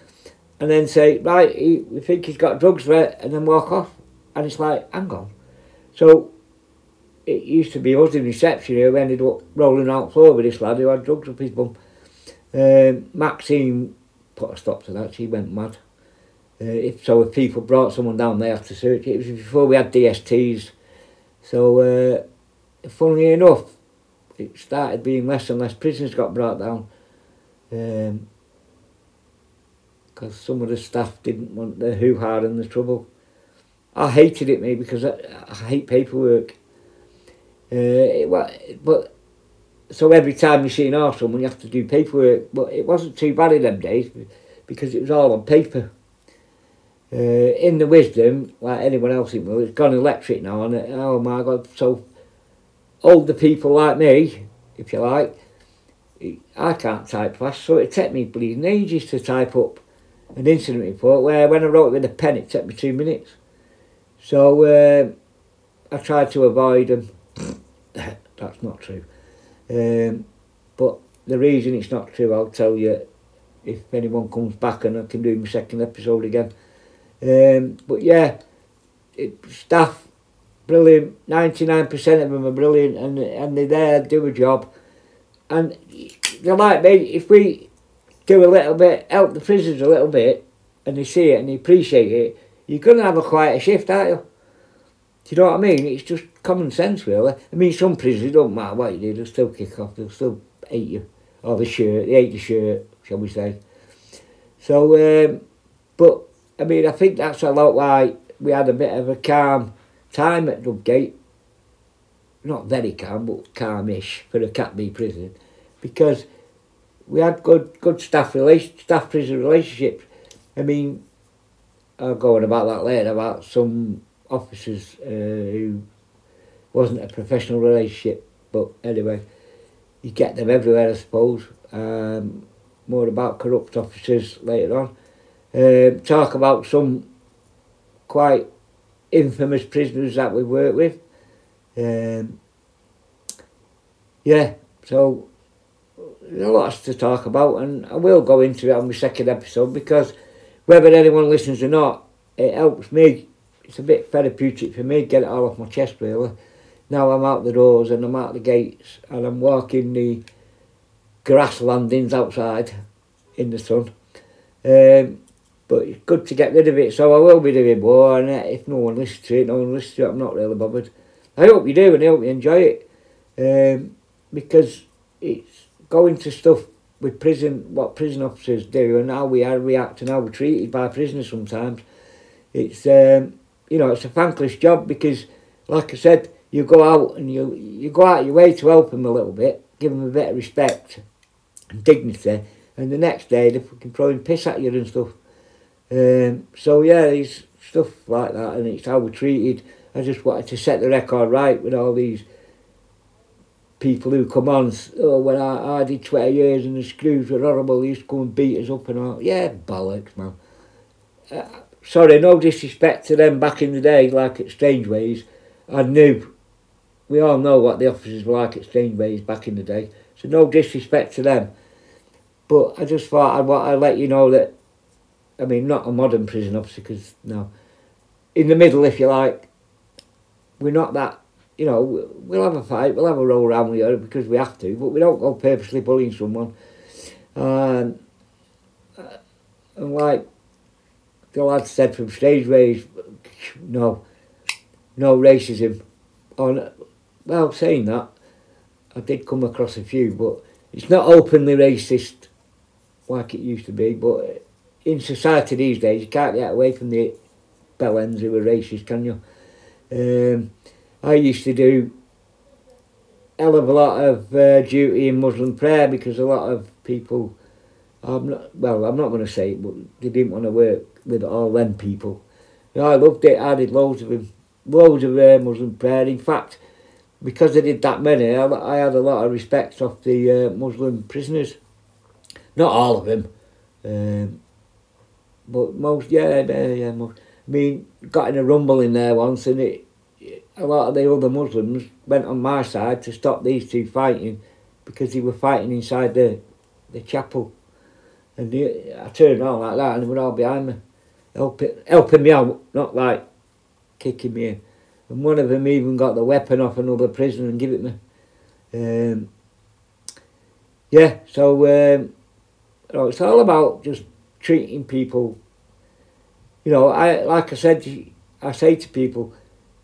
Speaker 1: and then say, right, he, we think he's got drugs it, and then walk off. And it's like, hang on. So it used to be us in reception who ended up rolling out floor with this lad who had drugs up his bum. Um, Maxine put a stop to that, she went mad. Uh, if so, if people brought someone down, they to search it. It was before we had DSTs. So, uh, funnily enough, it started being less and less prisoners got brought down. Um, because some of the staff didn't want the hoo-ha and the trouble. I hated it, me, because I, I hate paperwork. Uh, it, but so every time you see an arse someone, you have to do paperwork. But it wasn't too bad in them days because it was all on paper. Uh, in the wisdom, like anyone else in it's gone electric now, and oh my god! So older people like me, if you like, I can't type fast, so it took me bleeding ages to type up an incident report where when I wrote it with a pen it took me two minutes. So uh, I tried to avoid them. That's not true. Um, but the reason it's not true, I'll tell you if anyone comes back and I can do my second episode again. Um, but yeah, it, staff, brilliant. 99% of them are brilliant and, and they're there, do a job. And they're like me, if we do a little bit, help the prisoners a little bit, and they see it and they appreciate it, you're to have a quieter shift, aren't you? Do you know what I mean? It's just common sense, really. I mean, some prisoners don't matter what you do, they'll still kick off, they'll still hate you. Or the shirt, they hate the shirt, shall we say. So, um, but, I mean, I think that's a lot why we had a bit of a calm time at Dovegate. not very calm, but calmish for a Cat B prison, because we had good good staff relation, staff prison relationships. I mean, I'll go on about that later about some officers uh, who wasn't a professional relationship, but anyway, you get them everywhere, I suppose. Um, more about corrupt officers later on. Um, talk about some quite infamous prisoners that we work with. Um, yeah, so there's a lot to talk about, and I will go into it on my second episode because whether anyone listens or not, it helps me. It's a bit therapeutic for me, get it all off my chest really. Now I'm out the doors and I'm out the gates and I'm walking the grass landings outside in the sun. Um, but it's good to get rid of it, so I will be doing more. And if no one listens to it, no one listens to it. I'm not really bothered. I hope you do, and I hope you enjoy it, um, because it's going to stuff with prison, what prison officers do, and how we are reacting, how we're treated by prisoners sometimes. It's um, you know, it's a thankless job because, like I said, you go out and you you go out your way to help them a little bit, give them a bit of respect and dignity, and the next day they're fucking throwing piss at you and stuff. Um, so yeah, it's stuff like that, and it's how we're treated. I just wanted to set the record right with all these people who come on. Oh, when I, I did 20 years and the screws were horrible, they used to come and beat us up and all. Yeah, bollocks, man. Uh, sorry, no disrespect to them back in the day, like at Strangeways. I knew, we all know what the officers were like at Strangeways back in the day, so no disrespect to them. But I just thought I'd, I'd let you know that, I mean, not a modern prison obviously, because, no, in the middle, if you like, we're not that, you know, we'll have a fight, we'll have a roll around with you because we have to, but we don't go purposely bullying someone. Um, and like the lad said from Strangeways, no, no racism. On well, saying that, I did come across a few, but it's not openly racist like it used to be. But in society these days, you can't get away from the bellends who are racist, can you? Um, I used to do hell of a lot of uh, duty in Muslim prayer because a lot of people, I'm not, well, I'm not going to say it, but they didn't want to work with all them people. I loved it. I did loads of them, loads of uh, Muslim prayer. In fact, because I did that many, I, I had a lot of respect of the uh, Muslim prisoners. Not all of them, um, but most. Yeah, yeah, yeah. Most. I mean, got in a rumble in there once, and it. A lot of the other Muslims went on my side to stop these two fighting, because they were fighting inside the, the chapel, and I turned on like that, and they were all behind me helping, helping me out, not like kicking me in. And one of them even got the weapon off another prisoner and give it me. Um, yeah, so um, you know, it's all about just treating people. You know, I like I said, I say to people,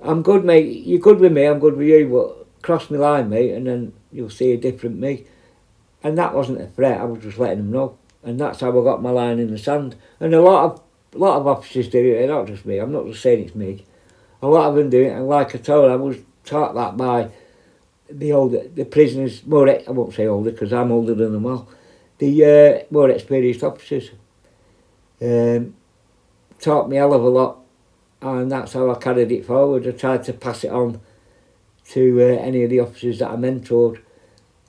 Speaker 1: I'm good, mate. You're good with me. I'm good with you. But cross me line, mate, and then you'll see a different me. And that wasn't a threat. I was just letting them know, and that's how I got my line in the sand. And a lot of a lot of officers do it, not just me. I'm not just saying it's me. A lot of them do it, and like I told, I was taught that by the older, the prisoners. More, I won't say older because I'm older than them all. The uh, more experienced officers um, taught me a hell of a lot, and that's how I carried it forward. I tried to pass it on to uh, any of the officers that I mentored.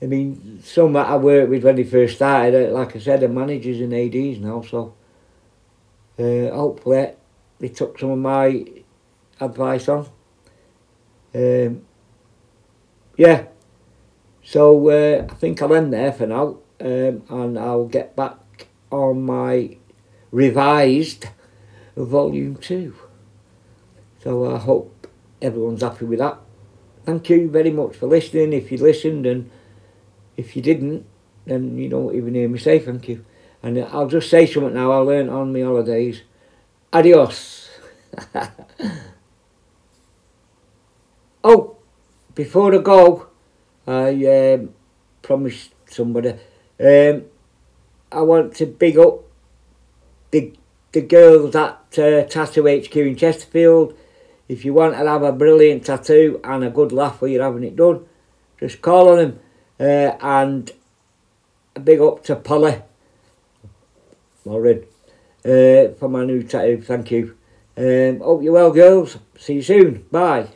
Speaker 1: I mean, some that I worked with when they first started, like I said, are managers and ADs now, so uh, hopefully they took some of my advice on. Um, yeah, so uh, I think I'll end there for now um, and I'll get back on my revised volume 2. So I hope everyone's happy with that. Thank you very much for listening. If you listened and if you didn't, then you don't even hear me say thank you. And I'll just say something now I learned on my holidays. Adios. oh, before I go, I um, promised somebody um, I want to big up the the girls at uh, Tattoo HQ in Chesterfield. If you want to have a brilliant tattoo and a good laugh while you're having it done, just call on him. Uh, and a big up to Polly Morin uh, for my new tattoo. Thank you. Um, hope you're well, girls. See you soon. Bye.